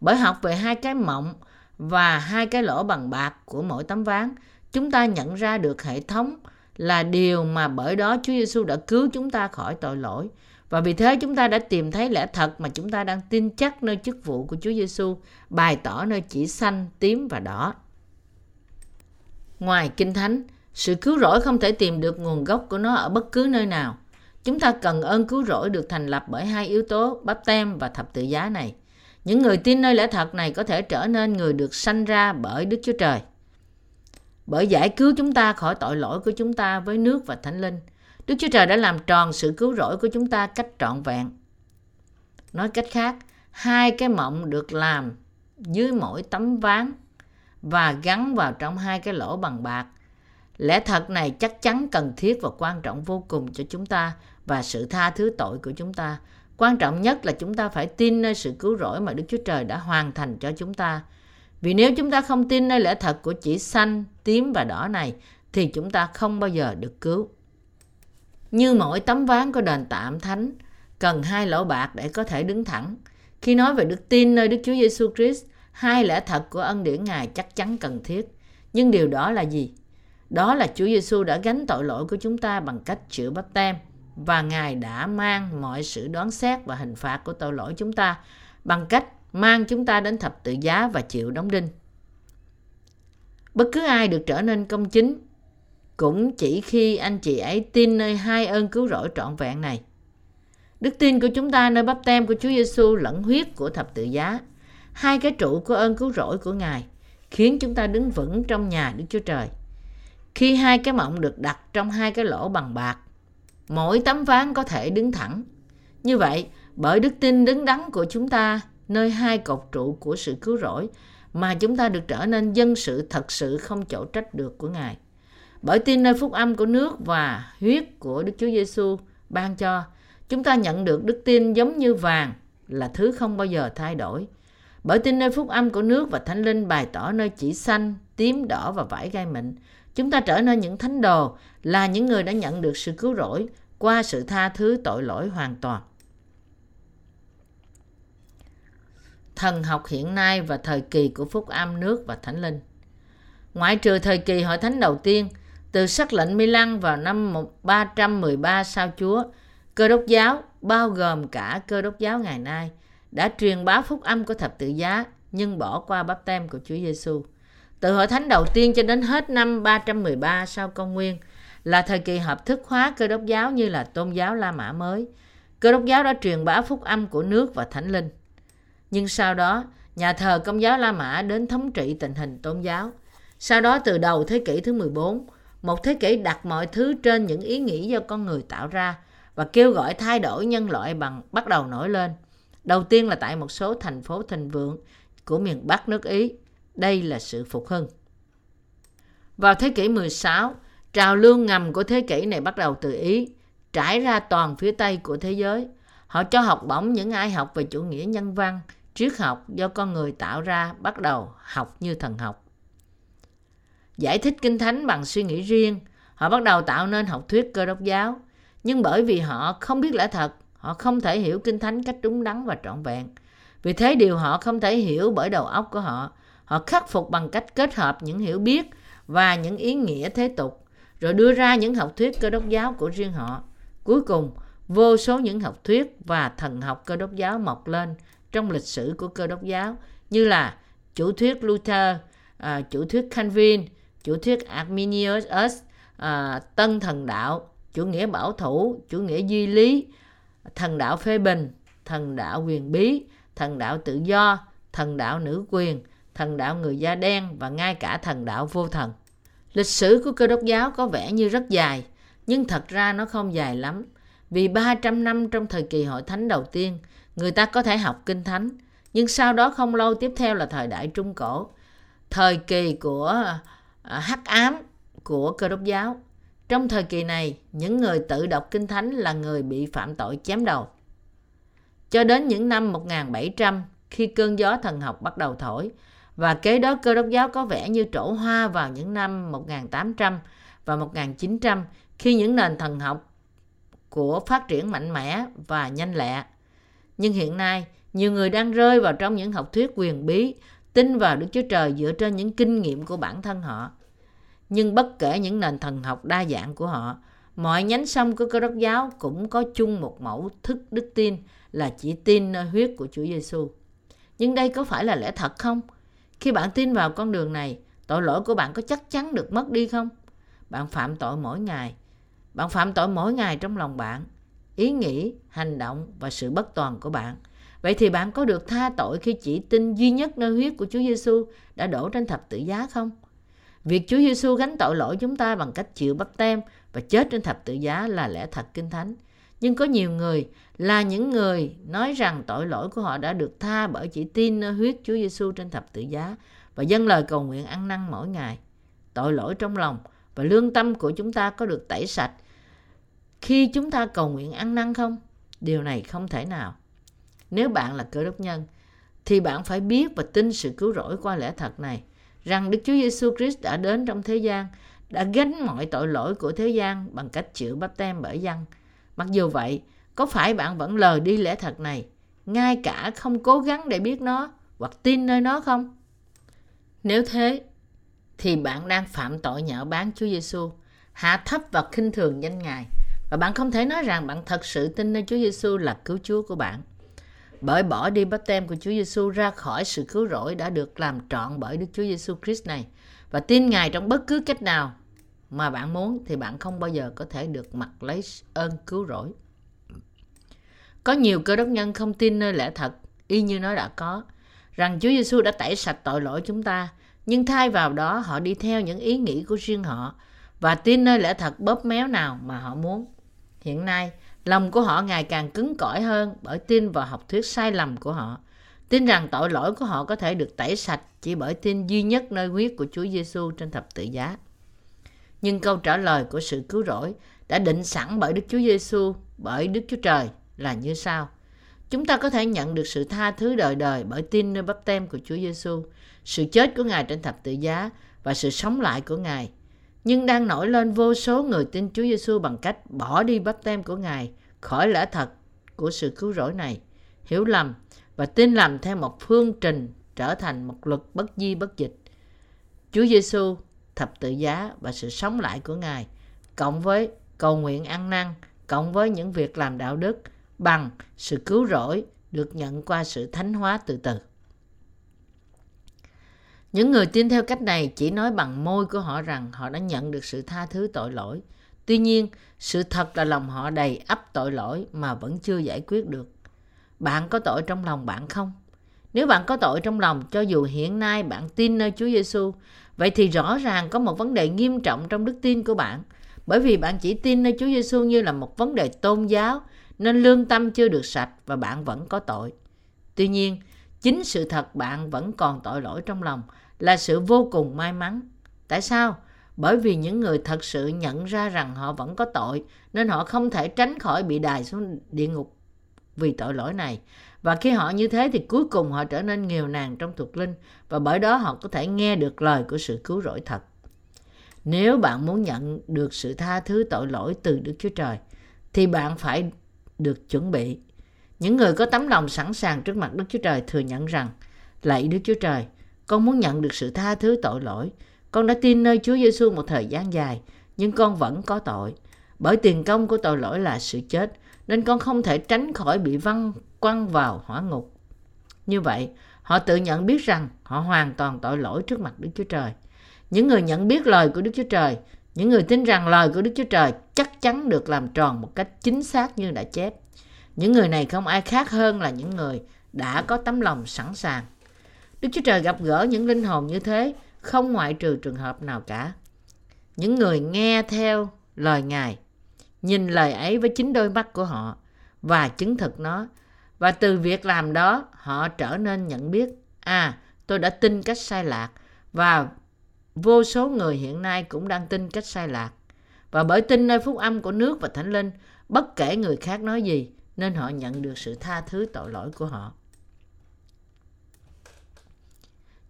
Bởi học về hai cái mộng và hai cái lỗ bằng bạc của mỗi tấm ván, chúng ta nhận ra được hệ thống là điều mà bởi đó Chúa Giêsu đã cứu chúng ta khỏi tội lỗi. Và vì thế chúng ta đã tìm thấy lẽ thật mà chúng ta đang tin chắc nơi chức vụ của Chúa Giêsu, bày tỏ nơi chỉ xanh, tím và đỏ. Ngoài Kinh Thánh, sự cứu rỗi không thể tìm được nguồn gốc của nó ở bất cứ nơi nào. Chúng ta cần ơn cứu rỗi được thành lập bởi hai yếu tố bắp tem và thập tự giá này. Những người tin nơi lẽ thật này có thể trở nên người được sanh ra bởi Đức Chúa Trời. Bởi giải cứu chúng ta khỏi tội lỗi của chúng ta với nước và thánh linh. Đức Chúa Trời đã làm tròn sự cứu rỗi của chúng ta cách trọn vẹn. Nói cách khác, hai cái mộng được làm dưới mỗi tấm ván và gắn vào trong hai cái lỗ bằng bạc. Lẽ thật này chắc chắn cần thiết và quan trọng vô cùng cho chúng ta và sự tha thứ tội của chúng ta. Quan trọng nhất là chúng ta phải tin nơi sự cứu rỗi mà Đức Chúa Trời đã hoàn thành cho chúng ta. Vì nếu chúng ta không tin nơi lẽ thật của chỉ xanh, tím và đỏ này, thì chúng ta không bao giờ được cứu. Như mỗi tấm ván của đền tạm thánh, cần hai lỗ bạc để có thể đứng thẳng. Khi nói về đức tin nơi Đức Chúa Giêsu Christ, hai lẽ thật của ân điển Ngài chắc chắn cần thiết. Nhưng điều đó là gì? Đó là Chúa Giêsu đã gánh tội lỗi của chúng ta bằng cách chữa bắp tem và Ngài đã mang mọi sự đoán xét và hình phạt của tội lỗi chúng ta bằng cách mang chúng ta đến thập tự giá và chịu đóng đinh. Bất cứ ai được trở nên công chính cũng chỉ khi anh chị ấy tin nơi hai ơn cứu rỗi trọn vẹn này. Đức tin của chúng ta nơi bắp tem của Chúa Giêsu lẫn huyết của thập tự giá, hai cái trụ của ơn cứu rỗi của Ngài khiến chúng ta đứng vững trong nhà Đức Chúa Trời. Khi hai cái mộng được đặt trong hai cái lỗ bằng bạc, mỗi tấm ván có thể đứng thẳng. Như vậy, bởi đức tin đứng đắn của chúng ta nơi hai cột trụ của sự cứu rỗi mà chúng ta được trở nên dân sự thật sự không chỗ trách được của Ngài. Bởi tin nơi phúc âm của nước và huyết của Đức Chúa Giêsu ban cho, chúng ta nhận được đức tin giống như vàng là thứ không bao giờ thay đổi. Bởi tin nơi phúc âm của nước và thánh linh bày tỏ nơi chỉ xanh, tím, đỏ và vải gai mịn, chúng ta trở nên những thánh đồ là những người đã nhận được sự cứu rỗi qua sự tha thứ tội lỗi hoàn toàn. Thần học hiện nay và thời kỳ của phúc âm nước và thánh linh. Ngoại trừ thời kỳ hội thánh đầu tiên, Từ sắc lệnh Milan vào năm 313 sau Chúa, cơ đốc giáo, bao gồm cả cơ đốc giáo ngày nay, đã truyền bá phúc âm của thập tự giá nhưng bỏ qua bắp tem của Chúa Giêsu. Từ hội thánh đầu tiên cho đến hết năm 313 sau công nguyên là thời kỳ hợp thức hóa cơ đốc giáo như là tôn giáo La Mã mới. Cơ đốc giáo đã truyền bá phúc âm của nước và thánh linh. Nhưng sau đó, nhà thờ công giáo La Mã đến thống trị tình hình tôn giáo. Sau đó từ đầu thế kỷ thứ 14, một thế kỷ đặt mọi thứ trên những ý nghĩ do con người tạo ra và kêu gọi thay đổi nhân loại bằng bắt đầu nổi lên. Đầu tiên là tại một số thành phố thịnh vượng của miền Bắc nước Ý. Đây là sự phục hưng. Vào thế kỷ 16, trào lưu ngầm của thế kỷ này bắt đầu từ Ý, trải ra toàn phía Tây của thế giới. Họ cho học bổng những ai học về chủ nghĩa nhân văn, triết học do con người tạo ra bắt đầu học như thần học. Giải thích kinh thánh bằng suy nghĩ riêng, họ bắt đầu tạo nên học thuyết cơ đốc giáo. Nhưng bởi vì họ không biết lẽ thật, họ không thể hiểu kinh thánh cách đúng đắn và trọn vẹn. Vì thế điều họ không thể hiểu bởi đầu óc của họ, họ khắc phục bằng cách kết hợp những hiểu biết và những ý nghĩa thế tục, rồi đưa ra những học thuyết cơ đốc giáo của riêng họ. Cuối cùng, vô số những học thuyết và thần học cơ đốc giáo mọc lên trong lịch sử của cơ đốc giáo như là chủ thuyết Luther, à, chủ thuyết Calvin, chủ thuyết Arminius, à, tân thần đạo, chủ nghĩa bảo thủ, chủ nghĩa duy lý, thần đạo phê bình, thần đạo quyền bí, thần đạo tự do, thần đạo nữ quyền, thần đạo người da đen và ngay cả thần đạo vô thần. Lịch sử của cơ đốc giáo có vẻ như rất dài, nhưng thật ra nó không dài lắm. Vì 300 năm trong thời kỳ hội thánh đầu tiên, người ta có thể học kinh thánh, nhưng sau đó không lâu tiếp theo là thời đại Trung Cổ, thời kỳ của à, hắc ám của cơ đốc giáo. Trong thời kỳ này, những người tự đọc kinh thánh là người bị phạm tội chém đầu. Cho đến những năm 1700, khi cơn gió thần học bắt đầu thổi, và kế đó cơ đốc giáo có vẻ như trổ hoa vào những năm 1800 và 1900 khi những nền thần học của phát triển mạnh mẽ và nhanh lẹ. Nhưng hiện nay, nhiều người đang rơi vào trong những học thuyết quyền bí, tin vào Đức Chúa Trời dựa trên những kinh nghiệm của bản thân họ. Nhưng bất kể những nền thần học đa dạng của họ, mọi nhánh sông của cơ đốc giáo cũng có chung một mẫu thức đức tin là chỉ tin nơi huyết của Chúa Giêsu. Nhưng đây có phải là lẽ thật không? Khi bạn tin vào con đường này, tội lỗi của bạn có chắc chắn được mất đi không? Bạn phạm tội mỗi ngày. Bạn phạm tội mỗi ngày trong lòng bạn, ý nghĩ, hành động và sự bất toàn của bạn. Vậy thì bạn có được tha tội khi chỉ tin duy nhất nơi huyết của Chúa Giêsu đã đổ trên thập tự giá không? Việc Chúa Giêsu gánh tội lỗi chúng ta bằng cách chịu bắp tem và chết trên thập tự giá là lẽ thật kinh thánh. Nhưng có nhiều người là những người nói rằng tội lỗi của họ đã được tha bởi chỉ tin nơi huyết Chúa Giêsu trên thập tự giá và dâng lời cầu nguyện ăn năn mỗi ngày. Tội lỗi trong lòng và lương tâm của chúng ta có được tẩy sạch khi chúng ta cầu nguyện ăn năn không? Điều này không thể nào. Nếu bạn là cơ đốc nhân, thì bạn phải biết và tin sự cứu rỗi qua lẽ thật này, rằng Đức Chúa Giêsu Christ đã đến trong thế gian, đã gánh mọi tội lỗi của thế gian bằng cách chịu bắp tem bởi dân. Mặc dù vậy, có phải bạn vẫn lờ đi lẽ thật này, ngay cả không cố gắng để biết nó hoặc tin nơi nó không? Nếu thế, thì bạn đang phạm tội nhạo báng Chúa Giêsu, hạ thấp và khinh thường danh Ngài và bạn không thể nói rằng bạn thật sự tin nơi Chúa Giêsu là cứu Chúa của bạn. Bởi bỏ đi bắp tem của Chúa Giêsu ra khỏi sự cứu rỗi đã được làm trọn bởi Đức Chúa Giêsu Christ này và tin Ngài trong bất cứ cách nào mà bạn muốn thì bạn không bao giờ có thể được mặc lấy ơn cứu rỗi. Có nhiều cơ đốc nhân không tin nơi lẽ thật, y như nó đã có, rằng Chúa Giêsu đã tẩy sạch tội lỗi chúng ta, nhưng thay vào đó họ đi theo những ý nghĩ của riêng họ và tin nơi lẽ thật bóp méo nào mà họ muốn. Hiện nay, lòng của họ ngày càng cứng cỏi hơn bởi tin vào học thuyết sai lầm của họ. Tin rằng tội lỗi của họ có thể được tẩy sạch chỉ bởi tin duy nhất nơi huyết của Chúa Giêsu trên thập tự giá. Nhưng câu trả lời của sự cứu rỗi đã định sẵn bởi Đức Chúa Giêsu, bởi Đức Chúa Trời là như sau. Chúng ta có thể nhận được sự tha thứ đời đời bởi tin nơi bắp tem của Chúa Giêsu, sự chết của Ngài trên thập tự giá và sự sống lại của Ngài. Nhưng đang nổi lên vô số người tin Chúa Giêsu bằng cách bỏ đi bắp tem của Ngài khỏi lẽ thật của sự cứu rỗi này, hiểu lầm và tin lầm theo một phương trình trở thành một luật bất di bất dịch. Chúa Giêsu thập tự giá và sự sống lại của Ngài, cộng với cầu nguyện ăn năn, cộng với những việc làm đạo đức bằng sự cứu rỗi được nhận qua sự thánh hóa từ từ. Những người tin theo cách này chỉ nói bằng môi của họ rằng họ đã nhận được sự tha thứ tội lỗi. Tuy nhiên, sự thật là lòng họ đầy ắp tội lỗi mà vẫn chưa giải quyết được. Bạn có tội trong lòng bạn không? Nếu bạn có tội trong lòng, cho dù hiện nay bạn tin nơi Chúa Giêsu, vậy thì rõ ràng có một vấn đề nghiêm trọng trong đức tin của bạn. Bởi vì bạn chỉ tin nơi Chúa Giêsu như là một vấn đề tôn giáo, nên lương tâm chưa được sạch và bạn vẫn có tội. Tuy nhiên, chính sự thật bạn vẫn còn tội lỗi trong lòng là sự vô cùng may mắn. Tại sao? Bởi vì những người thật sự nhận ra rằng họ vẫn có tội nên họ không thể tránh khỏi bị đài xuống địa ngục vì tội lỗi này. Và khi họ như thế thì cuối cùng họ trở nên nghèo nàn trong thuộc linh và bởi đó họ có thể nghe được lời của sự cứu rỗi thật. Nếu bạn muốn nhận được sự tha thứ tội lỗi từ Đức Chúa Trời thì bạn phải được chuẩn bị. Những người có tấm lòng sẵn sàng trước mặt Đức Chúa Trời thừa nhận rằng Lạy Đức Chúa Trời, con muốn nhận được sự tha thứ tội lỗi. Con đã tin nơi Chúa Giêsu một thời gian dài, nhưng con vẫn có tội. Bởi tiền công của tội lỗi là sự chết, nên con không thể tránh khỏi bị văng quăng vào hỏa ngục. Như vậy, họ tự nhận biết rằng họ hoàn toàn tội lỗi trước mặt Đức Chúa Trời. Những người nhận biết lời của Đức Chúa Trời, những người tin rằng lời của Đức Chúa Trời chắc chắn được làm tròn một cách chính xác như đã chép. Những người này không ai khác hơn là những người đã có tấm lòng sẵn sàng. Đức Chúa Trời gặp gỡ những linh hồn như thế, không ngoại trừ trường hợp nào cả. Những người nghe theo lời Ngài, nhìn lời ấy với chính đôi mắt của họ và chứng thực nó. Và từ việc làm đó, họ trở nên nhận biết, à, tôi đã tin cách sai lạc và vô số người hiện nay cũng đang tin cách sai lạc. Và bởi tin nơi phúc âm của nước và thánh linh, bất kể người khác nói gì, nên họ nhận được sự tha thứ tội lỗi của họ.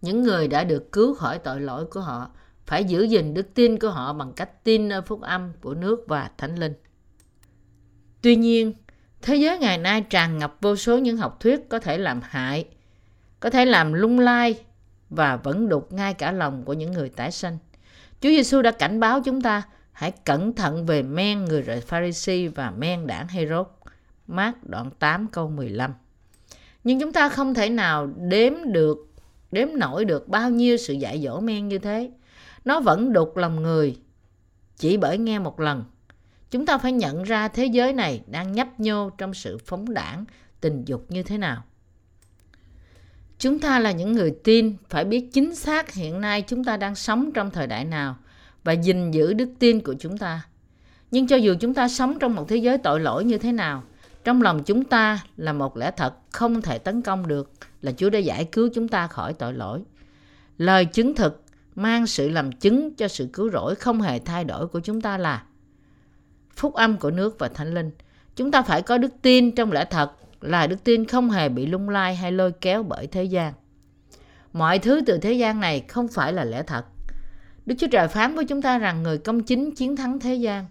Những người đã được cứu khỏi tội lỗi của họ phải giữ gìn đức tin của họ bằng cách tin nơi phúc âm của nước và thánh linh. Tuy nhiên, thế giới ngày nay tràn ngập vô số những học thuyết có thể làm hại, có thể làm lung lay và vẫn đục ngay cả lòng của những người tái sanh. Chúa Giêsu đã cảnh báo chúng ta hãy cẩn thận về men người rời Pharisee và men đảng Herod. Mát đoạn 8 câu 15. Nhưng chúng ta không thể nào đếm được, đếm nổi được bao nhiêu sự dạy dỗ men như thế. Nó vẫn đục lòng người chỉ bởi nghe một lần. Chúng ta phải nhận ra thế giới này đang nhấp nhô trong sự phóng đảng tình dục như thế nào. Chúng ta là những người tin phải biết chính xác hiện nay chúng ta đang sống trong thời đại nào và gìn giữ đức tin của chúng ta. Nhưng cho dù chúng ta sống trong một thế giới tội lỗi như thế nào, trong lòng chúng ta là một lẽ thật không thể tấn công được là Chúa đã giải cứu chúng ta khỏi tội lỗi. Lời chứng thực mang sự làm chứng cho sự cứu rỗi không hề thay đổi của chúng ta là phúc âm của nước và thánh linh. Chúng ta phải có đức tin trong lẽ thật là đức tin không hề bị lung lay hay lôi kéo bởi thế gian. Mọi thứ từ thế gian này không phải là lẽ thật. Đức Chúa Trời phán với chúng ta rằng người công chính chiến thắng thế gian.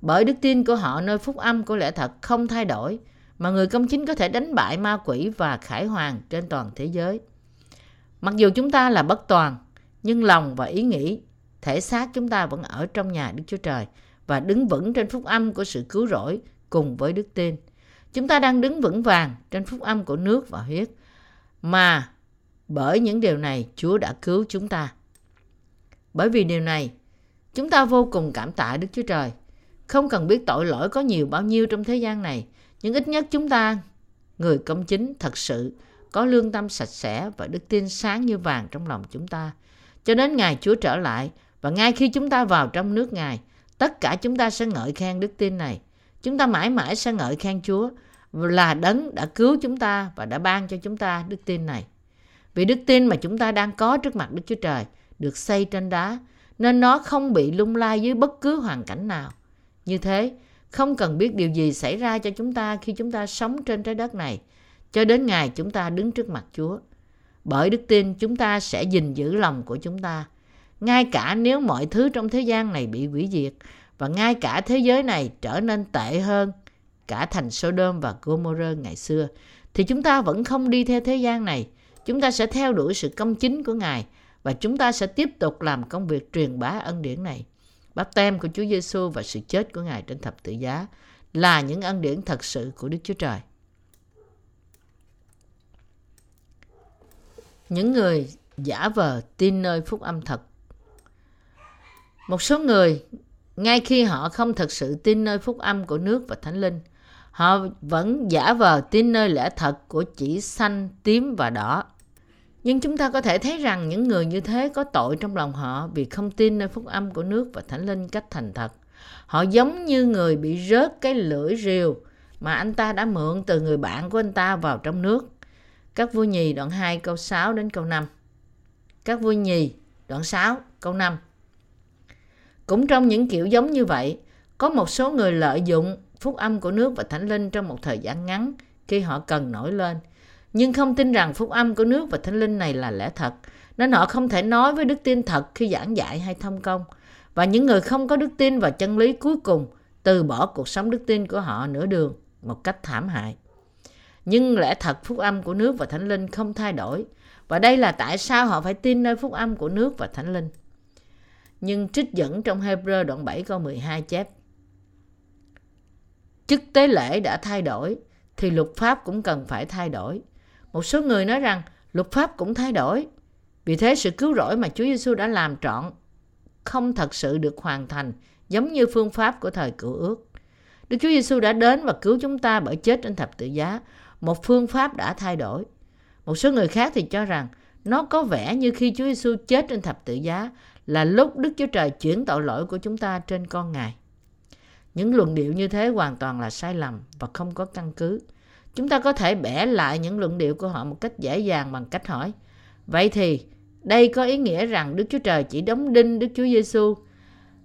Bởi đức tin của họ nơi phúc âm của lẽ thật không thay đổi, mà người công chính có thể đánh bại ma quỷ và khải hoàng trên toàn thế giới. Mặc dù chúng ta là bất toàn, nhưng lòng và ý nghĩ, thể xác chúng ta vẫn ở trong nhà Đức Chúa Trời và đứng vững trên phúc âm của sự cứu rỗi cùng với đức tin. Chúng ta đang đứng vững vàng trên phúc âm của nước và huyết, mà bởi những điều này Chúa đã cứu chúng ta. Bởi vì điều này, chúng ta vô cùng cảm tạ Đức Chúa Trời không cần biết tội lỗi có nhiều bao nhiêu trong thế gian này, nhưng ít nhất chúng ta, người công chính thật sự, có lương tâm sạch sẽ và đức tin sáng như vàng trong lòng chúng ta. Cho đến ngày Chúa trở lại và ngay khi chúng ta vào trong nước Ngài, tất cả chúng ta sẽ ngợi khen đức tin này. Chúng ta mãi mãi sẽ ngợi khen Chúa là đấng đã cứu chúng ta và đã ban cho chúng ta đức tin này. Vì đức tin mà chúng ta đang có trước mặt Đức Chúa Trời được xây trên đá, nên nó không bị lung lay dưới bất cứ hoàn cảnh nào. Như thế, không cần biết điều gì xảy ra cho chúng ta khi chúng ta sống trên trái đất này, cho đến ngày chúng ta đứng trước mặt Chúa. Bởi đức tin chúng ta sẽ gìn giữ lòng của chúng ta. Ngay cả nếu mọi thứ trong thế gian này bị hủy diệt và ngay cả thế giới này trở nên tệ hơn cả thành Sodom và Gomorrah ngày xưa, thì chúng ta vẫn không đi theo thế gian này. Chúng ta sẽ theo đuổi sự công chính của Ngài và chúng ta sẽ tiếp tục làm công việc truyền bá ân điển này. Báp tem của Chúa Giêsu và sự chết của Ngài trên thập tự giá là những ân điển thật sự của Đức Chúa Trời. Những người giả vờ tin nơi phúc âm thật. Một số người, ngay khi họ không thực sự tin nơi phúc âm của nước và thánh linh, họ vẫn giả vờ tin nơi lẽ thật của chỉ xanh, tím và đỏ. Nhưng chúng ta có thể thấy rằng những người như thế có tội trong lòng họ vì không tin nơi phúc âm của nước và thánh linh cách thành thật. Họ giống như người bị rớt cái lưỡi rìu mà anh ta đã mượn từ người bạn của anh ta vào trong nước. Các vua nhì đoạn 2 câu 6 đến câu 5. Các vua nhì đoạn 6 câu 5. Cũng trong những kiểu giống như vậy, có một số người lợi dụng phúc âm của nước và thánh linh trong một thời gian ngắn khi họ cần nổi lên – nhưng không tin rằng phúc âm của nước và thánh linh này là lẽ thật nên họ không thể nói với đức tin thật khi giảng dạy hay thông công. Và những người không có đức tin và chân lý cuối cùng từ bỏ cuộc sống đức tin của họ nửa đường một cách thảm hại. Nhưng lẽ thật phúc âm của nước và thánh linh không thay đổi và đây là tại sao họ phải tin nơi phúc âm của nước và thánh linh nhưng trích dẫn trong Hebrew đoạn 7 câu 12 chép, chức tế lễ đã thay đổi, thì luật pháp cũng cần phải thay đổi một số người nói rằng luật pháp cũng thay đổi. Vì thế sự cứu rỗi mà Chúa Giêsu đã làm trọn không thật sự được hoàn thành giống như phương pháp của thời cựu ước. Đức Chúa Giêsu đã đến và cứu chúng ta bởi chết trên thập tự giá. Một phương pháp đã thay đổi. Một số người khác thì cho rằng nó có vẻ như khi Chúa Giêsu chết trên thập tự giá là lúc Đức Chúa Trời chuyển tội lỗi của chúng ta trên con Ngài. Những luận điệu như thế hoàn toàn là sai lầm và không có căn cứ. Chúng ta có thể bẻ lại những luận điệu của họ một cách dễ dàng bằng cách hỏi. Vậy thì, đây có ý nghĩa rằng Đức Chúa Trời chỉ đóng đinh Đức Chúa Giêsu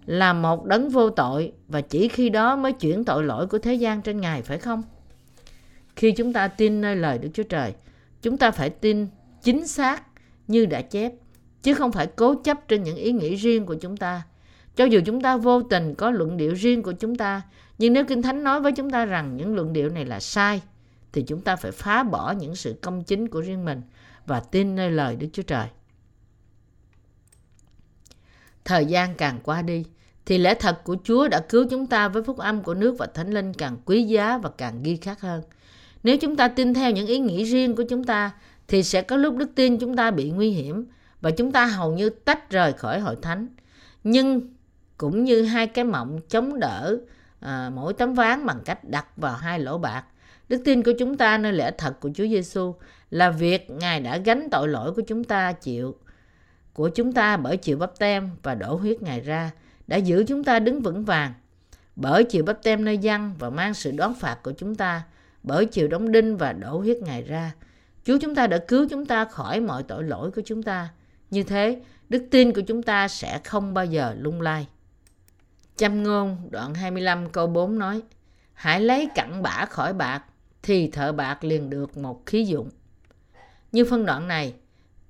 là một đấng vô tội và chỉ khi đó mới chuyển tội lỗi của thế gian trên Ngài phải không? Khi chúng ta tin nơi lời Đức Chúa Trời, chúng ta phải tin chính xác như đã chép, chứ không phải cố chấp trên những ý nghĩ riêng của chúng ta. Cho dù chúng ta vô tình có luận điệu riêng của chúng ta, nhưng nếu Kinh Thánh nói với chúng ta rằng những luận điệu này là sai, thì chúng ta phải phá bỏ những sự công chính của riêng mình và tin nơi lời Đức Chúa Trời. Thời gian càng qua đi, thì lẽ thật của Chúa đã cứu chúng ta với phúc âm của nước và thánh linh càng quý giá và càng ghi khắc hơn. Nếu chúng ta tin theo những ý nghĩ riêng của chúng ta, thì sẽ có lúc đức tin chúng ta bị nguy hiểm và chúng ta hầu như tách rời khỏi hội thánh. Nhưng cũng như hai cái mộng chống đỡ à, mỗi tấm ván bằng cách đặt vào hai lỗ bạc Đức tin của chúng ta nơi lẽ thật của Chúa Giêsu là việc Ngài đã gánh tội lỗi của chúng ta chịu của chúng ta bởi chịu bắp tem và đổ huyết Ngài ra đã giữ chúng ta đứng vững vàng bởi chịu bắp tem nơi dân và mang sự đón phạt của chúng ta bởi chịu đóng đinh và đổ huyết Ngài ra Chúa chúng ta đã cứu chúng ta khỏi mọi tội lỗi của chúng ta như thế đức tin của chúng ta sẽ không bao giờ lung lay Châm ngôn đoạn 25 câu 4 nói Hãy lấy cặn bã khỏi bạc thì thợ bạc liền được một khí dụng. Như phân đoạn này,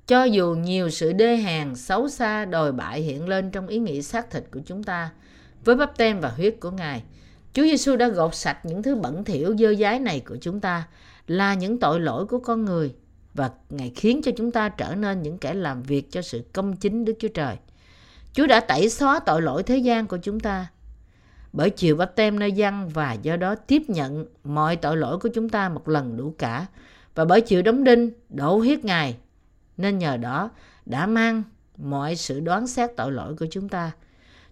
cho dù nhiều sự đê hèn, xấu xa, đồi bại hiện lên trong ý nghĩ xác thịt của chúng ta, với bắp tem và huyết của Ngài, Chúa Giêsu đã gột sạch những thứ bẩn thỉu dơ dái này của chúng ta, là những tội lỗi của con người, và Ngài khiến cho chúng ta trở nên những kẻ làm việc cho sự công chính Đức Chúa Trời. Chúa đã tẩy xóa tội lỗi thế gian của chúng ta, bởi chiều bắp tem nơi dân và do đó tiếp nhận mọi tội lỗi của chúng ta một lần đủ cả. Và bởi chịu đóng đinh đổ huyết ngài nên nhờ đó đã mang mọi sự đoán xét tội lỗi của chúng ta.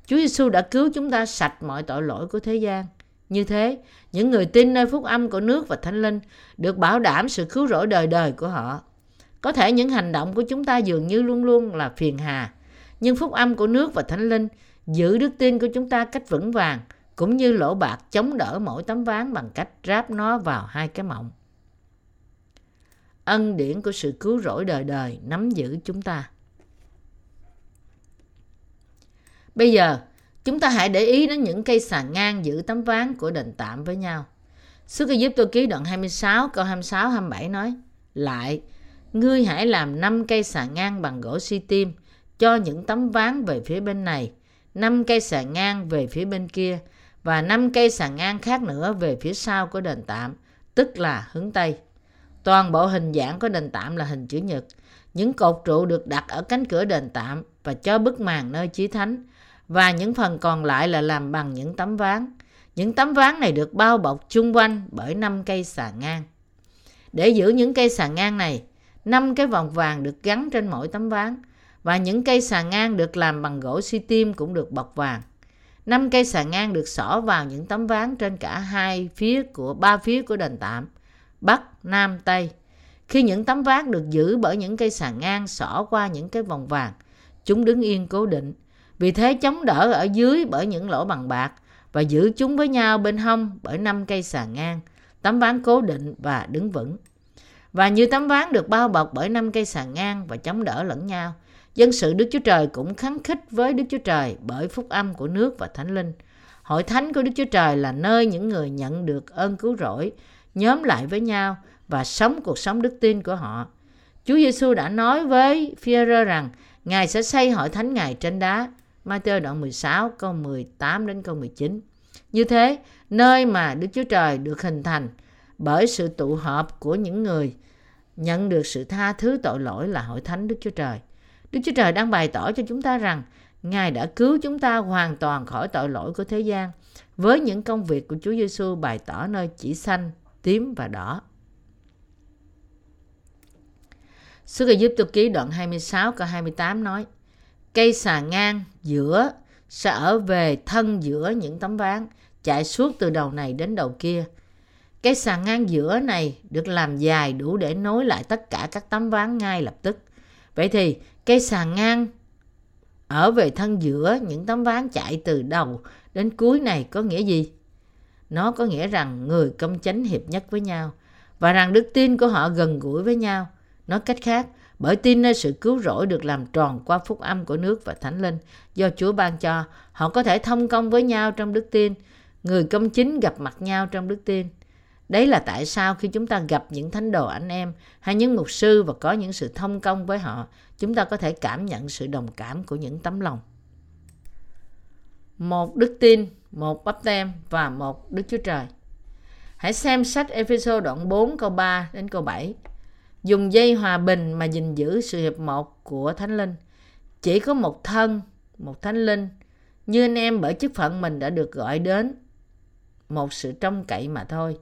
Chúa Giêsu đã cứu chúng ta sạch mọi tội lỗi của thế gian như thế những người tin nơi phúc âm của nước và thánh linh được bảo đảm sự cứu rỗi đời đời của họ có thể những hành động của chúng ta dường như luôn luôn là phiền hà nhưng phúc âm của nước và thánh linh giữ đức tin của chúng ta cách vững vàng cũng như lỗ bạc chống đỡ mỗi tấm ván bằng cách ráp nó vào hai cái mộng. Ân điển của sự cứu rỗi đời đời nắm giữ chúng ta. Bây giờ, chúng ta hãy để ý đến những cây xà ngang giữ tấm ván của đền tạm với nhau. Xuất giúp tôi ký đoạn 26 câu 26 27 nói: Lại, ngươi hãy làm năm cây xà ngang bằng gỗ si tim cho những tấm ván về phía bên này, năm cây xà ngang về phía bên kia và năm cây sàn ngang khác nữa về phía sau của đền tạm, tức là hướng Tây. Toàn bộ hình dạng của đền tạm là hình chữ nhật. những cột trụ được đặt ở cánh cửa đền tạm và cho bức màn nơi chí thánh và những phần còn lại là làm bằng những tấm ván. Những tấm ván này được bao bọc chung quanh bởi năm cây xà ngang. Để giữ những cây xà ngang này, năm cái vòng vàng được gắn trên mỗi tấm ván và những cây xà ngang được làm bằng gỗ xi tim cũng được bọc vàng. Năm cây xà ngang được xỏ vào những tấm ván trên cả hai phía của ba phía của đền tạm, bắc, nam, tây. Khi những tấm ván được giữ bởi những cây xà ngang xỏ qua những cái vòng vàng, chúng đứng yên cố định. Vì thế chống đỡ ở dưới bởi những lỗ bằng bạc và giữ chúng với nhau bên hông bởi năm cây xà ngang, tấm ván cố định và đứng vững. Và như tấm ván được bao bọc bởi năm cây xà ngang và chống đỡ lẫn nhau, dân sự Đức Chúa Trời cũng kháng khích với Đức Chúa Trời bởi phúc âm của nước và Thánh Linh. Hội thánh của Đức Chúa Trời là nơi những người nhận được ơn cứu rỗi, nhóm lại với nhau và sống cuộc sống đức tin của họ. Chúa Giêsu đã nói với phi rằng Ngài sẽ xây hội thánh Ngài trên đá. Matthew đoạn 16 câu 18 đến câu 19. Như thế, nơi mà Đức Chúa Trời được hình thành bởi sự tụ họp của những người nhận được sự tha thứ tội lỗi là hội thánh Đức Chúa Trời. Đức Chúa Trời đang bày tỏ cho chúng ta rằng Ngài đã cứu chúng ta hoàn toàn khỏi tội lỗi của thế gian với những công việc của Chúa Giêsu bày tỏ nơi chỉ xanh, tím và đỏ. Sứ Ai giúp tôi ký đoạn 26 câu 28 nói Cây xà ngang giữa sẽ ở về thân giữa những tấm ván chạy suốt từ đầu này đến đầu kia. Cây xà ngang giữa này được làm dài đủ để nối lại tất cả các tấm ván ngay lập tức. Vậy thì cây xà ngang ở về thân giữa những tấm ván chạy từ đầu đến cuối này có nghĩa gì? Nó có nghĩa rằng người công chánh hiệp nhất với nhau và rằng đức tin của họ gần gũi với nhau Nói cách khác, bởi tin nơi sự cứu rỗi được làm tròn qua phúc âm của nước và thánh linh do Chúa ban cho, họ có thể thông công với nhau trong đức tin. Người công chính gặp mặt nhau trong đức tin. Đấy là tại sao khi chúng ta gặp những thánh đồ anh em hay những mục sư và có những sự thông công với họ, chúng ta có thể cảm nhận sự đồng cảm của những tấm lòng. Một đức tin, một bắp tem và một Đức Chúa Trời. Hãy xem sách Ephesos đoạn 4 câu 3 đến câu 7 dùng dây hòa bình mà gìn giữ sự hiệp một của thánh linh. Chỉ có một thân, một thánh linh, như anh em bởi chức phận mình đã được gọi đến, một sự trông cậy mà thôi.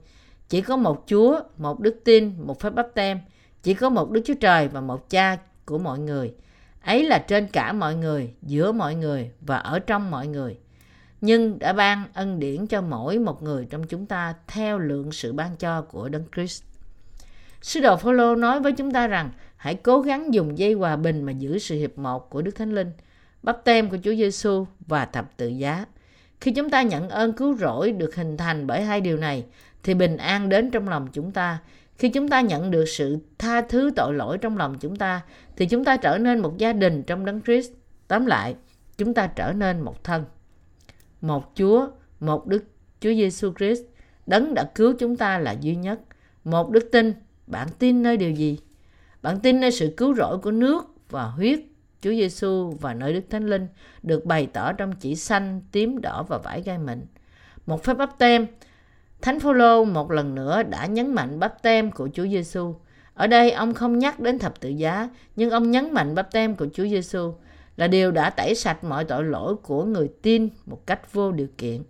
Chỉ có một chúa, một đức tin, một phép bắp tem chỉ có một đức chúa trời và một cha của mọi người. Ấy là trên cả mọi người, giữa mọi người và ở trong mọi người. Nhưng đã ban ân điển cho mỗi một người trong chúng ta theo lượng sự ban cho của đấng Christ. Sứ đồ Phaolô nói với chúng ta rằng hãy cố gắng dùng dây hòa bình mà giữ sự hiệp một của Đức Thánh Linh, bắp tem của Chúa Giêsu và thập tự giá. Khi chúng ta nhận ơn cứu rỗi được hình thành bởi hai điều này, thì bình an đến trong lòng chúng ta. Khi chúng ta nhận được sự tha thứ tội lỗi trong lòng chúng ta, thì chúng ta trở nên một gia đình trong đấng Christ. Tóm lại, chúng ta trở nên một thân. Một Chúa, một Đức Chúa Giêsu Christ, đấng đã cứu chúng ta là duy nhất. Một đức tin, bạn tin nơi điều gì? Bạn tin nơi sự cứu rỗi của nước và huyết Chúa Giêsu và nơi Đức Thánh Linh được bày tỏ trong chỉ xanh, tím, đỏ và vải gai mịn. Một phép bắp tem, Thánh Phaolô một lần nữa đã nhấn mạnh bắp tem của Chúa Giêsu. Ở đây ông không nhắc đến thập tự giá, nhưng ông nhấn mạnh bắp tem của Chúa Giêsu là điều đã tẩy sạch mọi tội lỗi của người tin một cách vô điều kiện.